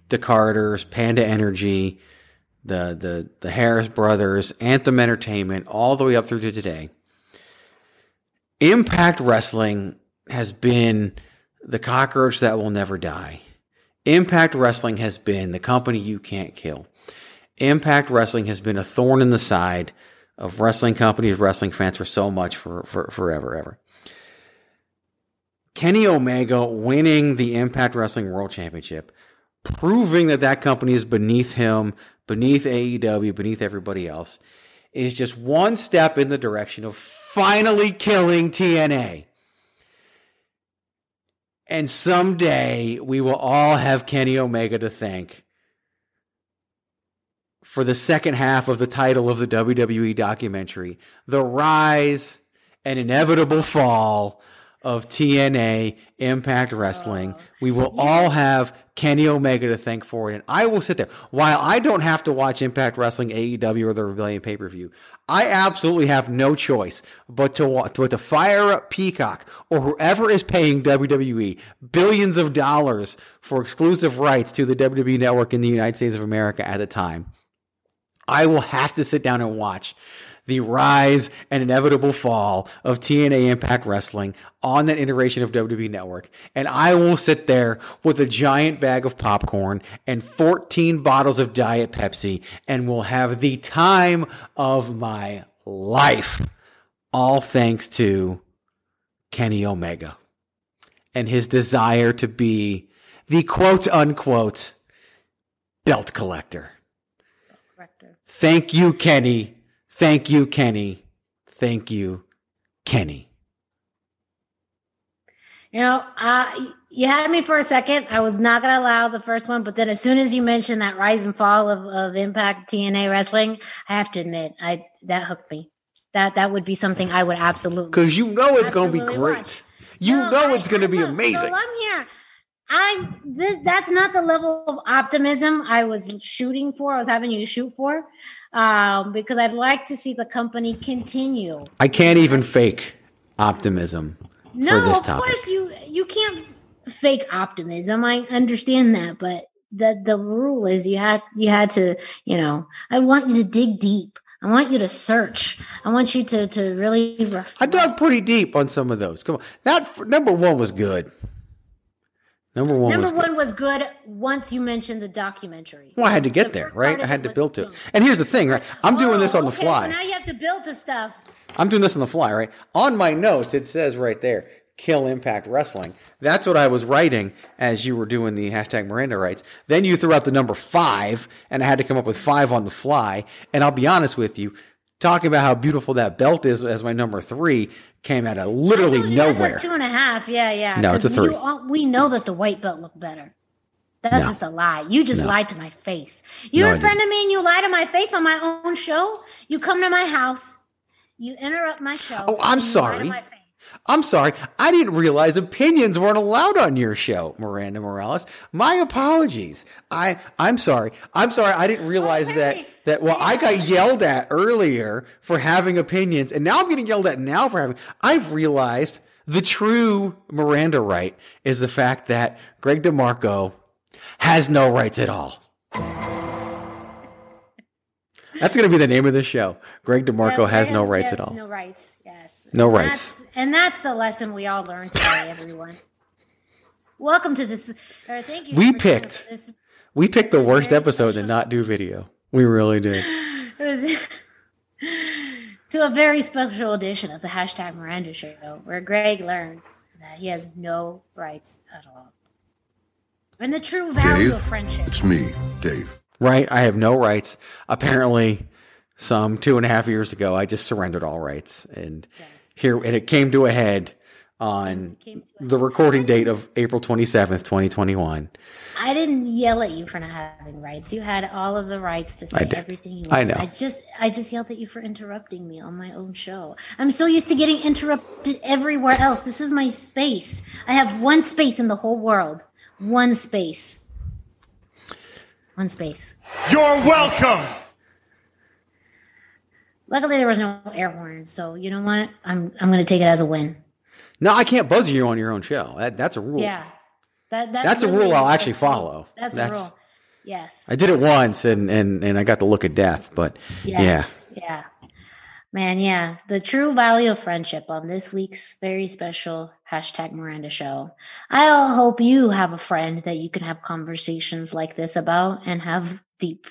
the Carters, Panda Energy, the the the Harris Brothers, Anthem Entertainment, all the way up through to today. Impact Wrestling has been the cockroach that will never die. Impact Wrestling has been the company you can't kill. Impact Wrestling has been a thorn in the side of wrestling companies, wrestling fans for so much for, for forever, ever. Kenny Omega winning the Impact Wrestling World Championship, proving that that company is beneath him, beneath AEW, beneath everybody else, is just one step in the direction of finally killing TNA. And someday we will all have Kenny Omega to thank for the second half of the title of the WWE documentary The Rise and Inevitable Fall of TNA Impact Wrestling. we will all have Kenny Omega to thank for it. And I will sit there. While I don't have to watch Impact Wrestling, AEW, or the Rebellion pay per view, I absolutely have no choice but to, to, to fire up Peacock or whoever is paying WWE billions of dollars for exclusive rights to the WWE network in the United States of America at the time. I will have to sit down and watch the rise and inevitable fall of TNA Impact Wrestling on that iteration of WWE Network. And I will sit there with a giant bag of popcorn and 14 bottles of Diet Pepsi and will have the time of my life. All thanks to Kenny Omega and his desire to be the quote unquote belt collector. Thank you, Kenny. Thank you, Kenny. Thank you, Kenny. You know, uh, you had me for a second. I was not going to allow the first one, but then as soon as you mentioned that rise and fall of, of Impact TNA wrestling, I have to admit, I that hooked me. That that would be something I would absolutely because you know it's going to be great. watch. You No, know I- it's going to be look, amazing. So I'm here. I this that's not the level of optimism I was shooting for. I was having you shoot for, um, because I'd like to see the company continue. I can't even fake optimism No, for this of topic. course you you can't fake optimism. I understand that, but the the rule is you had you had to you know. I want you to dig deep. I want you to search. I want you to to really. Reflect. I dug pretty deep on some of those. Come on, that number one was good. Number one Number was good. one was good once you mentioned the documentary. Well, I had to The get there, right? I had to build to it. And here's the thing, right? I'm doing this Oh, on the oh, okay, fly. So now you have to build the stuff. I'm doing this on the fly, right? On my notes, it says right there, kill Impact Wrestling. That's what I was writing as you were doing the hashtag Miranda rights. Then you threw out the number five, and I had to come up with five on the fly. And I'll be honest with you, talking about how beautiful that belt is as my number three came out of literally oh, Told you that's a nowhere. two and a half. Yeah, yeah. No, it's a three. all- we know that the white belt looked better. That's No. just a lie. You just No. lied to my face. You're No, a friend of me and you lie to my face on my own show. You come to my house. You interrupt my show. Oh, I'm and you lie to sorry. I'm sorry. I didn't realize opinions weren't allowed on your show, Miranda Morales. My apologies. I I'm sorry. I'm sorry. I didn't realize Okay. that well, I got yelled at earlier for having opinions, and now I'm getting yelled at now for having. I've realized the true Miranda right is the fact that Greg DeMarco has no rights at all. That's going to be the name of the show. Greg DeMarco Yeah, has Greg no rights at all. No rights. Yes. No And rights. that's- And that's the lesson we all learned today, everyone. Welcome to this. Or thank you. We picked. This, We picked the worst episode to not do video. We really did. to a very special edition of the hashtag Miranda Show, where Greg learned that he has no rights at all. And the true value of friendship. it's me, Dave. Right? I have no rights. Apparently, some two and a half years ago, I just surrendered all rights, and here and it came to a head on Came to a the recording date of April twenty seventh, twenty twenty one. I didn't yell at you for not having rights. You had all of the rights to say everything you I wanted. know. I just I just yelled at you for interrupting me on my own show. I'm so used to getting interrupted everywhere else. This is my space. I have one space in the whole world. One space. One space. You're welcome. Luckily there was no air horn, so you know what? I'm I'm gonna take it as a win. No, I can't buzz you on your own show. That, that's a rule. Yeah. That, that's, That's a rule I'll actually follow. That's, That's- a rule. Yes. I did it once, and and and I got the look of death. But Yes. Yeah. Man, yeah. The true value of friendship on this week's very special hashtag Miranda show. I'll hope you have a friend that you can have conversations like this about and have deep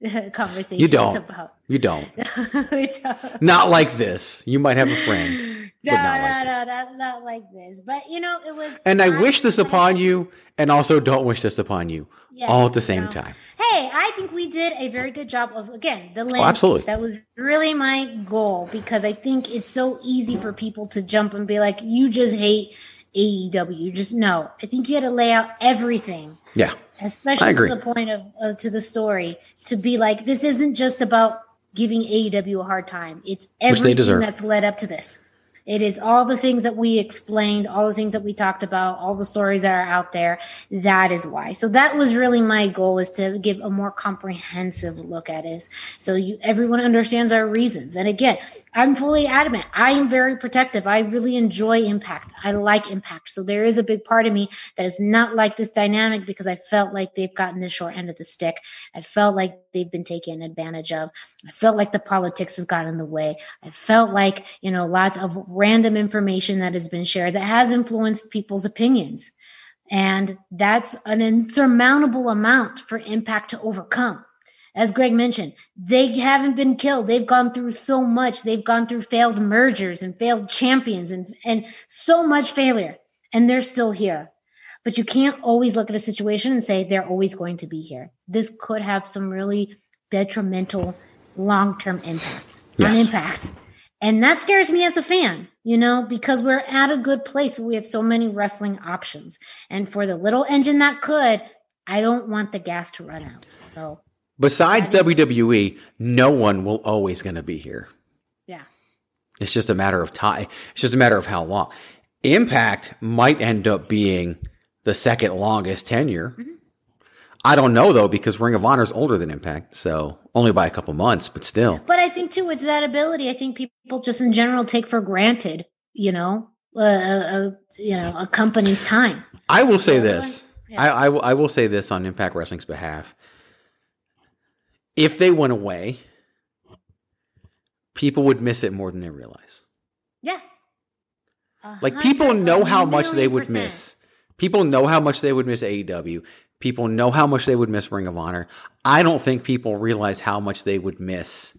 conversations You don't. about. you don't. Don't. Not like this. You might have a friend. No, no, like no, this. not, not like this. But you know, it was. And I wish this upon you, and also don't wish this upon you, Yes, all at the same no. time. Hey, I think we did a very good job of again the link. Oh, absolutely. That was really my goal because I think it's so easy for people to jump and be like, "You just hate AEW." You just no. I think you had to lay out everything, Yeah, especially to the point of uh, to the story, to be like, this isn't just about giving AEW a hard time. It's everything that's led up to this. It is all the things that we explained, all the things that we talked about, all the stories that are out there. That is why. So that was really my goal is to give a more comprehensive look at it. So you, everyone understands our reasons. And again, I'm fully adamant. I am very protective. I really enjoy impact. I like impact. So there is a big part of me that is not like this dynamic because I felt like they've gotten the short end of the stick. I felt like they've been taken advantage of. I felt like the politics has gotten in the way. I felt like, you know, lots of random information that has been shared that has influenced people's opinions. And that's an insurmountable amount for impact to overcome. As Greg mentioned, they haven't been killed. They've gone through so much. They've gone through failed mergers and failed champions and, and so much failure. And they're still here. But you can't always look at a situation and say they're always going to be here. This could have some really detrimental long term impacts on Yes. impact. And that scares me as a fan, you know, because we're at a good place where we have so many wrestling options. And for the little engine that could, I don't want the gas to run out. So, Besides WWE, no one will always going to be here. yeah. It's just a matter of time. It's just a matter of how long. Impact might end up being the second longest tenure. Mm-hmm. I don't know though because Ring of Honor is older than Impact, so only by a couple months, but still. But I think too, it's that ability. I think people just in general take for granted, you know, uh, uh, you know, a company's time. I will say this. Yeah. I, I will- I will say this on Impact Wrestling's behalf. If they went away, people would miss it more than they realize. Yeah. Like people know how much they would miss. People know how much they would miss AEW. People know how much they would miss Ring of Honor. I don't think people realize how much they would miss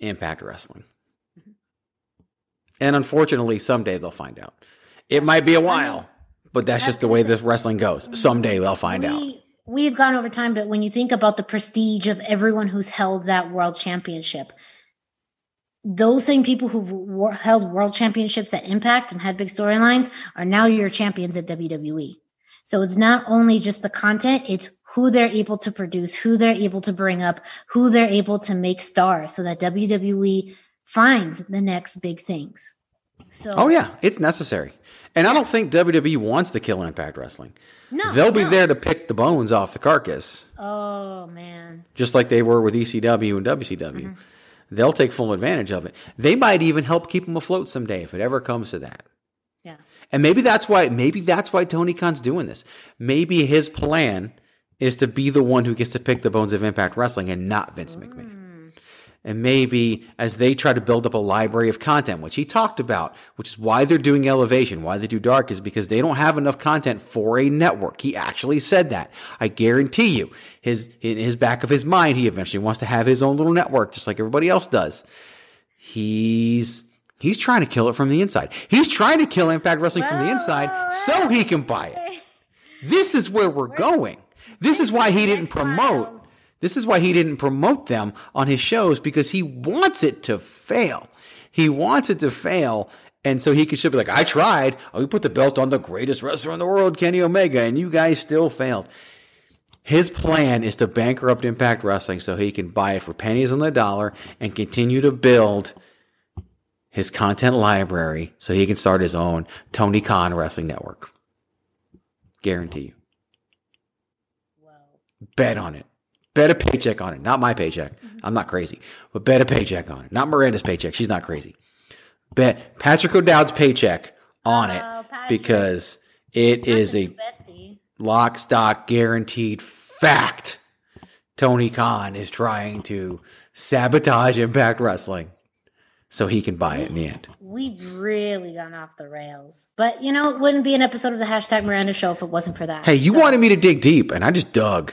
Impact Wrestling. And unfortunately, someday they'll find out. It might be a while, but that's just the way this wrestling goes. Mm-hmm. Someday they'll find out. we, We've gone over time, but when you think about the prestige of everyone who's held that world championship, those same people who held world championships at Impact and had big storylines are now your champions at WWE. So it's not only just the content, it's who they're able to produce, who they're able to bring up, who they're able to make stars so that WWE finds the next big things. So Oh yeah, it's necessary. And I don't think WWE wants to kill Impact Wrestling. no, They'll be no. there to pick the bones off the carcass, Oh man. just like they were with ECW and WCW. Mm-hmm. They'll take full advantage of it. They might even help keep them afloat someday if it ever comes to that. And maybe that's why maybe that's why Tony Khan's doing this. Maybe his plan is to be the one who gets to pick the bones of Impact Wrestling and not Vince McMahon. Mm. And maybe as they try to build up a library of content, which he talked about, which is why they're doing Elevation, why they do Dark, is because they don't have enough content for a network. He actually said that. I guarantee you, his in his back of his mind, he eventually wants to have his own little network, just like everybody else does. He's he's trying to kill it from the inside. He's trying to kill Impact Wrestling from the inside so he can buy it. This is where we're going. This is why he didn't promote. This is why he didn't promote them on his shows because he wants it to fail. He wants it to fail. And so he could should be like, I tried. Oh, we put the belt on the greatest wrestler in the world, Kenny Omega, and you guys still failed. His plan is to bankrupt Impact Wrestling so he can buy it for pennies on the dollar and continue to build his content library so he can start his own Tony Khan Wrestling Network. Guarantee you. Bet on it. Bet a paycheck on it. Not my paycheck. I'm not crazy. But bet a paycheck on it. Not Miranda's paycheck. She's not crazy. Bet Patrick O'Dowd's paycheck on it Oh, because it is a bestie. lock, stock, guaranteed fact. Tony Khan is trying to sabotage Impact Wrestling so he can buy it in the end. We've really gone off the rails. But you know, it wouldn't be an episode of the hashtag Miranda show if it wasn't for that. Hey, you So- wanted me to dig deep, and I just dug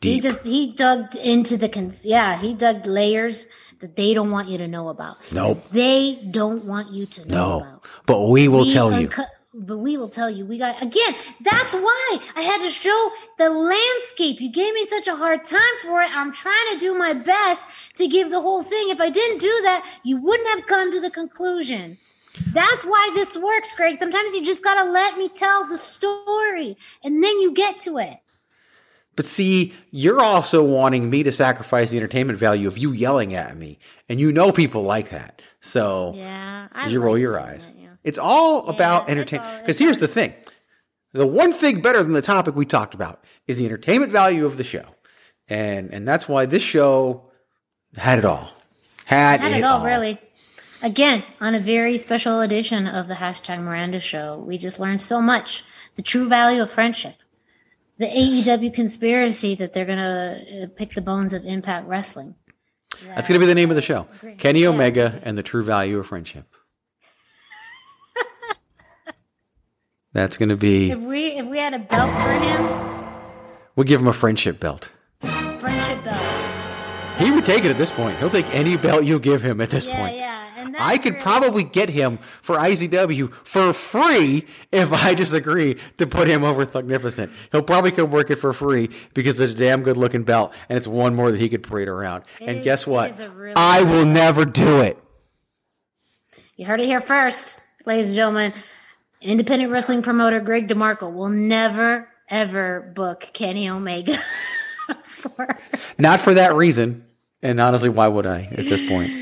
deep. He just he dug into the con- yeah he dug layers that they don't want you to know about. Nope. They don't want you to know no, about. but we will We tell you. But we will tell you. We got again. That's why I had to show the landscape. You gave me such a hard time for it. I'm trying to do my best to give the whole thing. If I didn't do that, you wouldn't have come to the conclusion. That's why this works, Greg. Sometimes you just gotta let me tell the story, and then you get to it. But see, you're also wanting me to sacrifice the entertainment value of you yelling at me, and you know people like that. So Yeah, I you roll your eyes. that, yeah. It's all about entertainment. Because here's the thing: the one thing better than the topic we talked about is the entertainment value of the show, and and that's why this show had it all. Had, Not it, at all, all. really. Again, on a very special edition of the hashtag Miranda Show, we just learned so much. The true value of friendship. The AEW conspiracy that they're going to uh, pick the bones of Impact Wrestling. That's going to be the name of the show. Kenny Yeah. Omega and the true value of friendship. That's going to be. If we if we had a belt for him, We'll give him a friendship belt. friendship belt. He would take it at this point. He'll take any belt you give him at this Yeah, point. yeah. And I could really- probably get him for IZW for free if I just agree to put him over Thugnificent. He'll probably come work it for free because it's a damn good looking belt and it's one more that he could parade around. and is- guess it what? really I will never do it. You heard it here first, ladies and gentlemen. Independent wrestling promoter Greg DeMarco will never ever book Kenny Omega for Not for that reason. And honestly, why would I at this point?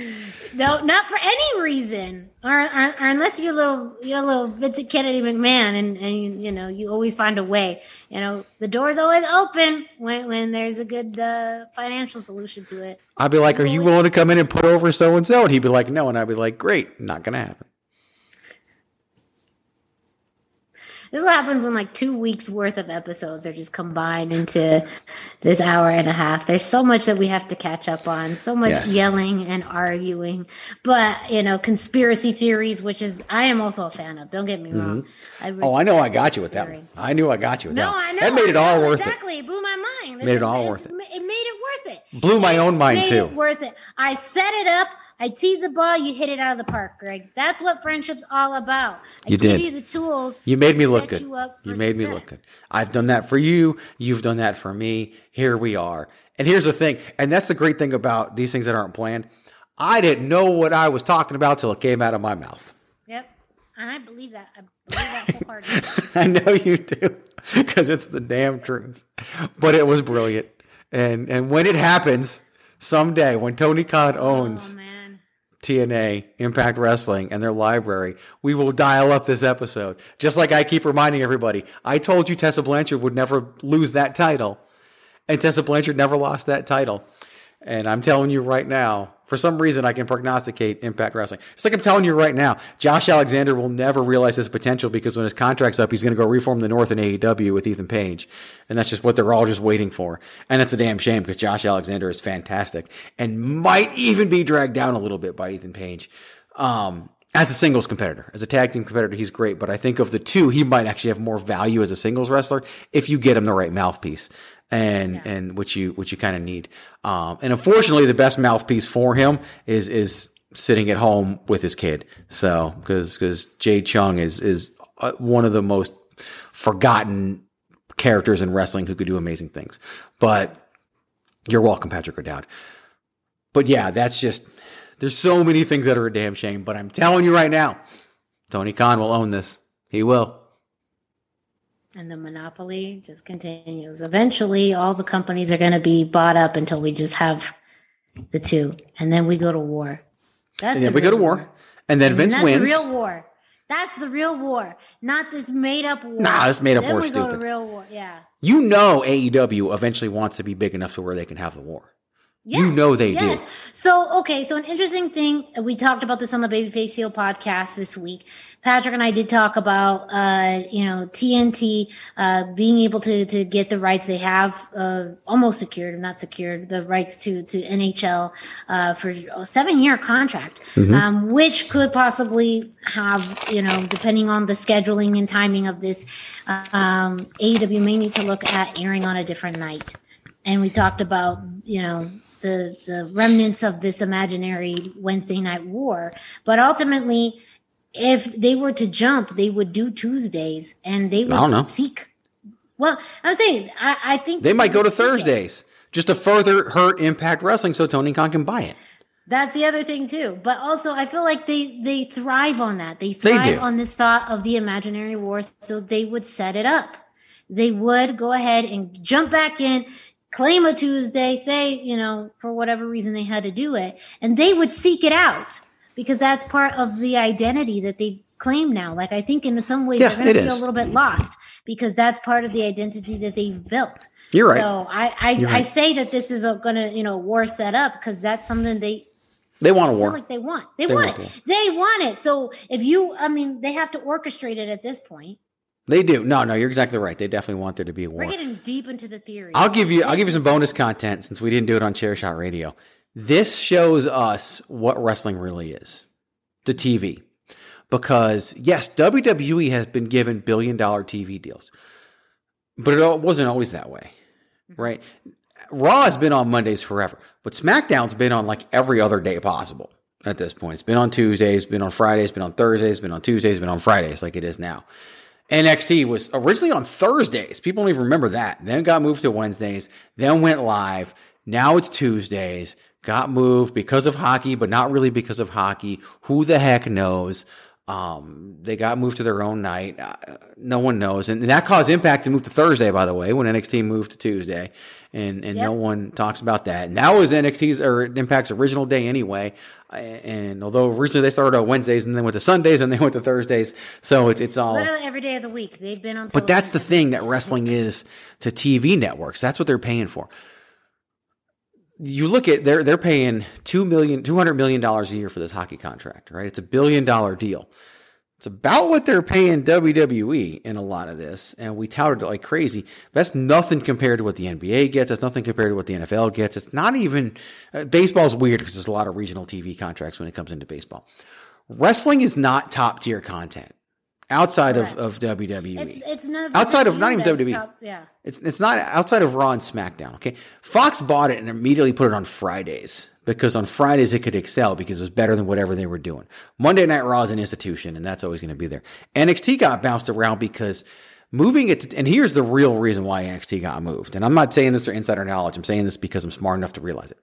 no, not for any reason, or, or, or unless you're a little you're a little Vincent Kennedy McMahon, and and you, you know you always find a way. You know the door's always open when when there's a good uh, financial solution to it. I'd be like, Are you willing to come in and put over so and so? And he'd be like, No. And I'd be like, Great, not going to happen. This is what happens when like two weeks worth of episodes are just combined into this hour and a half. There's so much that we have to catch up on, so much Yes. yelling and arguing. But you know, conspiracy theories, which is I am also a fan of. Don't get me wrong. Mm-hmm. I Oh, I know I got you with that one. I knew I got you with No, that one. I know. That made it all worth exactly. It blew my mind. Made it all worth it. It made it worth it. Blew my own mind, too. It worth it. I set it up. I teed the ball. You hit it out of the park, Greg. That's what friendship's all about. I You give did. you the tools. You made me to look good. You, You made me look good. I've done that for you. You've done that for me. Here we are. And here's the thing, and that's the great thing about these things that aren't planned. I didn't know what I was talking about till it came out of my mouth. Yep. And I believe that. I believe that. I know you do because it's the damn truth. But it was brilliant. And and when it happens someday when Tony Khan owns oh man. TNA, Impact Wrestling, and their library, we will dial up this episode. Just like I keep reminding everybody, I told you Tessa Blanchard would never lose that title, and Tessa Blanchard never lost that title. And I'm telling you right now, for some reason, I can prognosticate Impact Wrestling. It's like I'm telling you right now, Josh Alexander will never realize his potential because when his contract's up, he's going to go reform the North in AEW with Ethan Page. And that's just what they're all just waiting for. And it's a damn shame because Josh Alexander is fantastic and might even be dragged down a little bit by Ethan Page. Um, as a singles competitor, as a tag team competitor, he's great. But I think of the two, he might actually have more value as a singles wrestler if you get him the right mouthpiece and and which you which you kind of need. Um, and unfortunately, the best mouthpiece for him is is sitting at home with his kid. So because because Jade Chung is is uh, one of the most forgotten characters in wrestling who could do amazing things. But you're welcome, Patrick O'Dowd. But yeah, that's just there's so many things that are a damn shame. But I'm telling you right now, Tony Khan will own this. He will. And the monopoly just continues. Eventually, all the companies are going to be bought up until we just have the two, and then we go to war. That's And then the we go to real war. And then And Vince that's wins. the real war. That's the real war, not this made up war. Nah, this made up then war we is go to real war. Yeah. You know AEW eventually wants to be big enough to where they can have the war. You know they yes. do. So, okay, so an interesting thing, we talked about this on the Babyface Heel podcast this week. Patrick and I did talk about, uh, you know, TNT, uh, being able to, to get the rights they have, uh, almost secured, not secured, the rights to, to NHL, uh, for a seven year contract, Mm-hmm. um, which could possibly have, you know, depending on the scheduling and timing of this, um, AEW may need to look at airing on a different night and we talked about you know the the remnants of this imaginary Wednesday night war. But ultimately, if they were to jump, they would do Tuesdays, and they I don't know. would seek. Well, I'm saying I, I think They might go to. Thursdays just to further hurt Impact Wrestling so Tony Khan can buy it. That's the other thing too. But also, I feel like they they thrive on that. They They thrive do. on this thought of the imaginary war. So they would set it up. They would go ahead and jump back in, claim a Tuesday, say you know for whatever reason they had to do it, and they would seek it out because that's part of the identity that they claim now. Like I think in some ways Yeah, they're going to feel a little bit lost because that's part of the identity that they've built. You're right. So I I, You're I say that this is a gonna you know war set up because that's something they They want a war. like they want. They, They want want it. They want it. So if you, I mean, they have to orchestrate it at this point. They do. No, no, you're exactly right. They definitely want there to be a We're getting deep into the theory. I'll give you I'll give you some bonus content since we didn't do it on Chairshot Radio. This shows us what wrestling really is. The TV. Because yes, WWE has been given billion dollar TV deals. But it wasn't always that way. Mm-hmm. Right? Raw has been on Mondays forever, but SmackDown's been on like every other day possible at this point. It's been on Tuesdays, been on Fridays, been on Thursdays, been on Tuesdays, been on Fridays like it is now. NXT was originally on Thursdays. People don't even remember that. Then got moved to Wednesdays, then went live. Now it's Tuesdays. Got moved because of hockey, but not really because of hockey. Who the heck knows? Um, they got moved to their own night. Uh, no one knows. And, that caused Impact to move to Thursday, by the way, when NXT moved to Tuesday. And, and no one talks about that. And that was NXT's or Impact's original day anyway. And although originally they started on Wednesdays and then went to Sundays and they went to Thursdays. So it's, it's all. Literally every day of the week. They've been on. But that's the thing that wrestling is to TV networks. That's what they're paying for. You look at they're they're paying two million two hundred million dollars a year for this hockey contract, right? It's a billion dollar deal. It's about what they're paying WWE in a lot of this, and we touted it like crazy. That's nothing compared to what the NBA gets. That's nothing compared to what the NFL gets. It's not even uh, baseball's weird because there's a lot of regional TV contracts when it comes into baseball. Wrestling is not top tier content outside of, of WWE. It's it's not Outside of- not even WWE. top- yeah. It's it's not outside of Raw and SmackDown. Okay, Fox bought it and immediately put it on Fridays because on Fridays it could excel because it was better than whatever they were doing. Monday Night Raw is an institution and that's always going to be there. NXT got bounced around because moving it. To, and here's the real reason why NXT got moved. And I'm not saying this for insider knowledge. I'm saying this because I'm smart enough to realize it.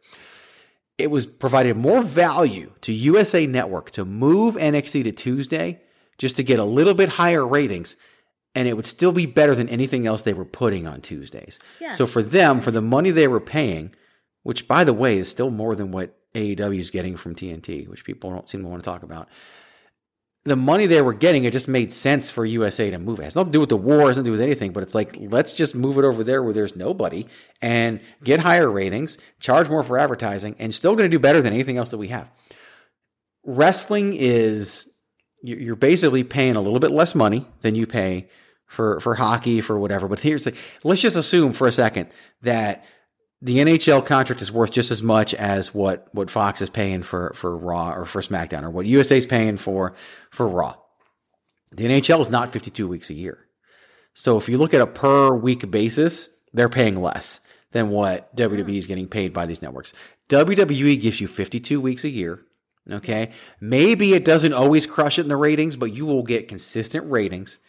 It was provided more value to USA Network to move NXT to Tuesday just to get a little bit higher ratings and it would still be better than anything else they were putting on Tuesdays. Yeah. So for them, for the money they were paying, which by the way is still more than what AEW is getting from TNT, which people don't seem to want to talk about. The money they were getting, it just made sense for USA to move it. It has nothing to do with the war, it has nothing to do with anything, but it's like, let's just move it over there where there's nobody and get higher ratings, charge more for advertising, and still going to do better than anything else that we have. Wrestling is you're basically paying a little bit less money than you pay for for hockey for whatever. But here's the let's just assume for a second that the NHL contract is worth just as much as what what Fox is paying for for Raw or for SmackDown or what USA is paying for for Raw. The NHL is not 52 weeks a year. So if you look at a per week basis, they're paying less than what WWE is getting paid by these networks. WWE gives you 52 weeks a year. Okay. Maybe it doesn't always crush it in the ratings, but you will get consistent ratings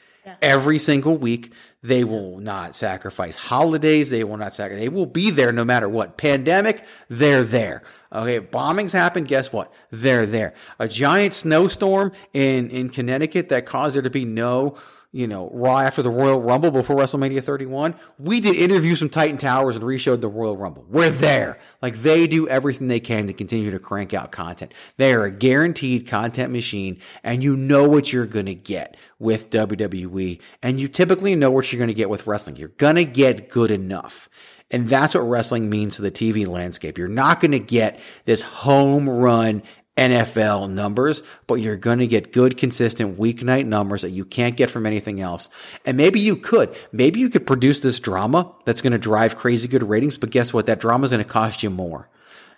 every single week. They will not sacrifice holidays. They will not sacrifice. They will be there no matter what. Pandemic, they're there. Okay. Bombings happen. Guess what? They're there. A giant snowstorm in, in Connecticut that caused there to be no you know, Raw after the Royal Rumble before WrestleMania 31. We did interviews from Titan Towers and re-showed the Royal Rumble. We're there. Like they do everything they can to continue to crank out content. They are a guaranteed content machine and you know what you're going to get with WWE and you typically know what you're going to get with wrestling. You're going to get good enough. And that's what wrestling means to the TV landscape. You're not going to get this home run NFL numbers, but you're going to get good, consistent weeknight numbers that you can't get from anything else. And maybe you could. Maybe you could produce this drama that's going to drive crazy good ratings, but guess what? That drama is going to cost you more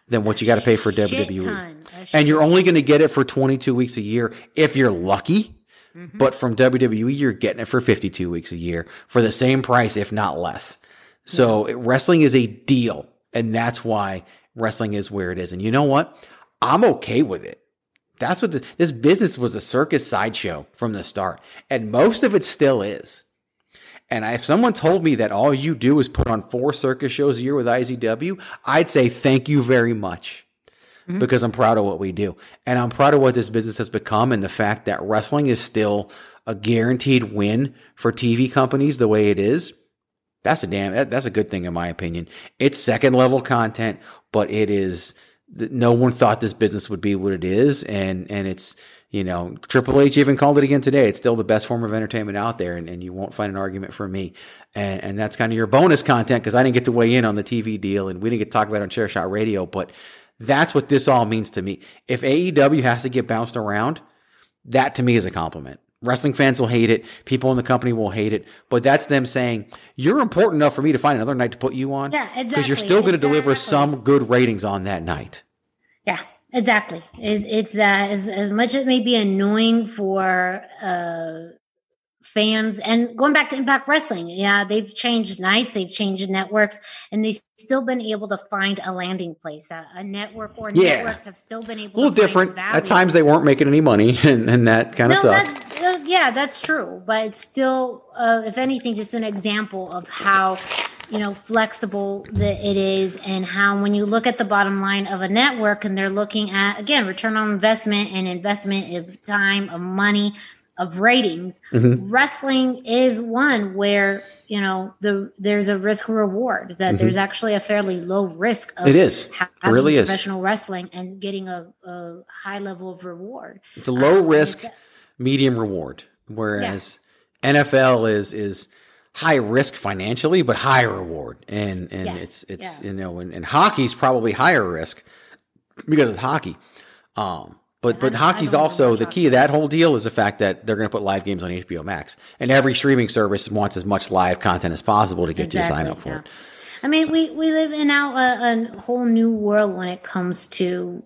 than what you got to pay for WWE. And you're only going to get it for 22 weeks a year if you're lucky. But from WWE, you're getting it for 52 weeks a year for the same price, if not less. So it- wrestling is a deal, and that's why wrestling is where it is. And you know what? I'm okay with it. That's what the, this business was a circus sideshow from the start, and most of it still is. And if someone told me that all you do is put on four circus shows a year with IZW, I'd say thank you very much mm-hmm. because I'm proud of what we do. And I'm proud of what this business has become and the fact that wrestling is still a guaranteed win for TV companies the way it is. That's a damn, that, that's a good thing in my opinion. It's second level content, but it is, no one thought this business would be what it is. And, and it's, you know, Triple H even called it again today. It's still the best form of entertainment out there, and, and you won't find an argument from me. And, and that's kind of your bonus content because I didn't get to weigh in on the TV deal and we didn't get to talk about it on Chairshot Radio, but that's what this all means to me. If AEW has to get bounced around, that to me is a compliment. Wrestling fans will hate it. People in the company will hate it, but that's them saying you're important enough for me to find another night to put you on. Yeah, Because you're still going to deliver some good ratings on that night. Yeah, exactly. It's, it's that as, as much as it may be annoying for uh, fans and going back to Impact Wrestling, yeah, they've changed nights, they've changed networks, and they've still been able to find a landing place. A, a network or Yeah. networks have still been able A little different. At times they weren't making any money, and, and that kind of No, sucked. that- uh, yeah, that's true. But it's still, uh, if anything, just an example of how, you know, flexible that it is, and how when you look at the bottom line of a network, and they're looking at again return on investment and investment of time, of money, of ratings. Mm-hmm. Wrestling is one where you know the there's a risk reward that there's actually a fairly low risk. Of Mm-hmm. It is. It really is. professional wrestling and getting a, a high level of reward. It's a low Um, risk, medium reward. Whereas NFL is is high risk financially, but high reward. And and Yes, it's it's yeah. you know, and, and hockey's probably higher risk because it's hockey. Um but but I- I hockey's also the key of that whole deal is the fact that they're going to put live games on HBO Max, and every streaming service wants as much live content as possible to get you to sign up for yeah. it. I mean, we we live in now a, a whole new world when it comes to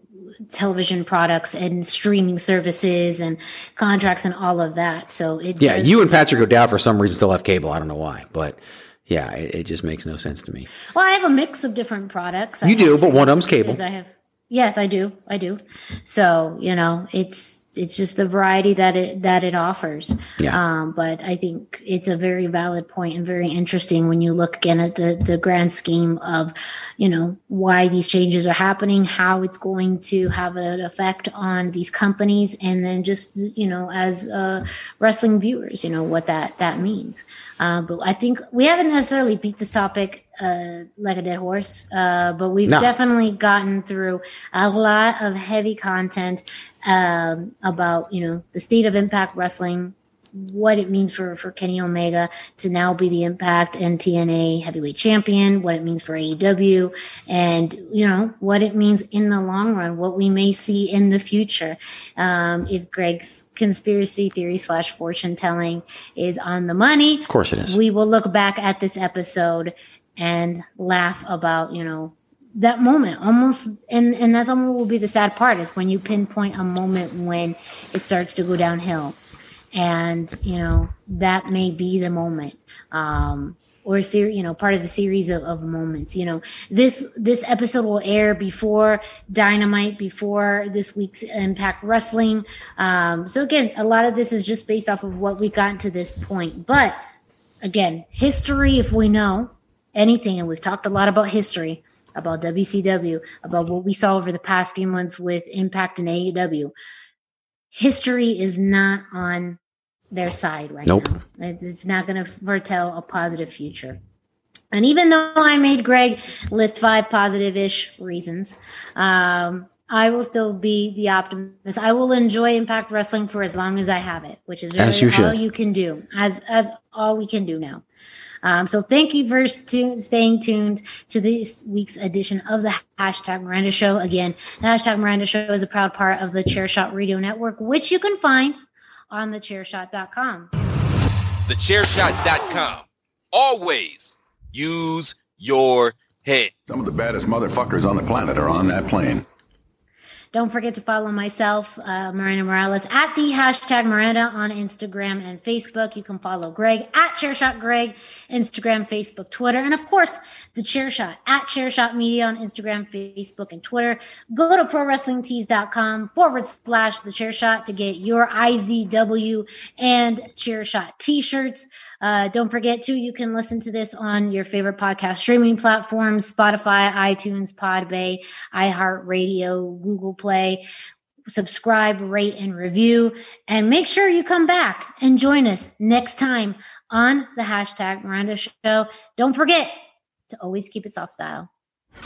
television products and streaming services and contracts and all of that. So it Yeah, you and Patrick O'Dowd for some reason still have cable. I don't know why, but yeah, it, it just makes no sense to me. Well, I have a mix of different products. I You do, but one of them's cable. I have. Yes, I do. I do. So you know, it's it's just the variety that it that it offers. Yeah. Um, but I think it's a very valid point and very interesting when you look again at the the grand scheme of, you know, why these changes are happening, how it's going to have an effect on these companies, and then just you know, as uh, wrestling viewers, you know, what that that means. Uh, but I think we haven't necessarily beat this topic uh, like a dead horse, uh, but we've No. definitely gotten through a lot of heavy content um, about you know the state of Impact Wrestling, what it means for for Kenny Omega to now be the Impact and TNA Heavyweight Champion, what it means for AEW, and you know what it means in the long run, what we may see in the future. Um, if Greg's conspiracy theory slash fortune telling is on the money, Of course, it is. we will look back at this episode and laugh about you know that moment almost and and that's almost will be the sad part is when you pinpoint a moment when it starts to go downhill and you know that may be the moment um or a you know, part of a series of, of moments. You know, this this episode will air before Dynamite, before this week's Impact Wrestling. Um, so again, a lot of this is just based off of what we gotten to this point. But again, history, if we know anything, and we've talked a lot about history, about WCW, about what we saw over the past few months with Impact and AEW. History is not on their side right Nope. now. It- It's not going to foretell a positive future. And even though I made Greg list five positive ish reasons, um, I will still be the optimist. I will enjoy Impact Wrestling for as long as I have it, which is really you all should. you can do, as as all we can do now. Um, so thank you for stu- staying tuned to this week's edition of the hashtag Miranda Show. Again, the hashtag Miranda Show is a proud part of the Chairshot Radio Network, which you can find on thechairshot.com. TheChairShot.com. Always use your head. Some of the baddest motherfuckers on the planet are on that plane. Don't forget to follow myself, uh, Miranda Morales, at the hashtag Miranda on Instagram and Facebook. You can follow Greg at Chairshot Greg, Instagram, Facebook, Twitter, and of course, the Chairshot at Chairshot Media on Instagram, Facebook, and Twitter. Go to ProWrestlingTees.com forward slash the Chairshot to get your IZW and Chairshot t-shirts. Uh, don't forget too, you can listen to this on your favorite podcast streaming platforms, Spotify, iTunes, Podbay, iHeartRadio, Google Play. Subscribe, rate, and review. And make sure you come back and join us next time on the hashtag Miranda Show. Don't forget to always keep it soft style.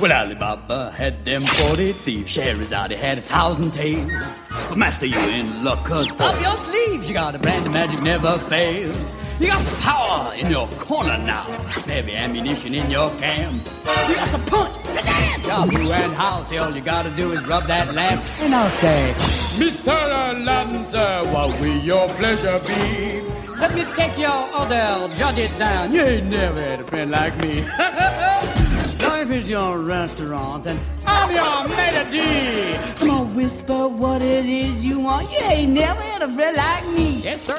Well, Ali Baba had them 40 thieves. Scheherazade had a thousand tales. But master, you in luck, cause up your sleeves you got a brand of magic never fails. You got some power in your corner now. Heavy ammunition in your camp. You got some punch, pizzazz, Yahoo and house. All you gotta do is rub that lamp. And I'll say, Mr. Aladdin, sir, what will your pleasure be? Let me take your order, jot it down. You ain't never had a friend like me. Life is your restaurant, and I'm your maitre d'. Come on, whisper what it is you want. You ain't never had a friend like me. Yes, sir.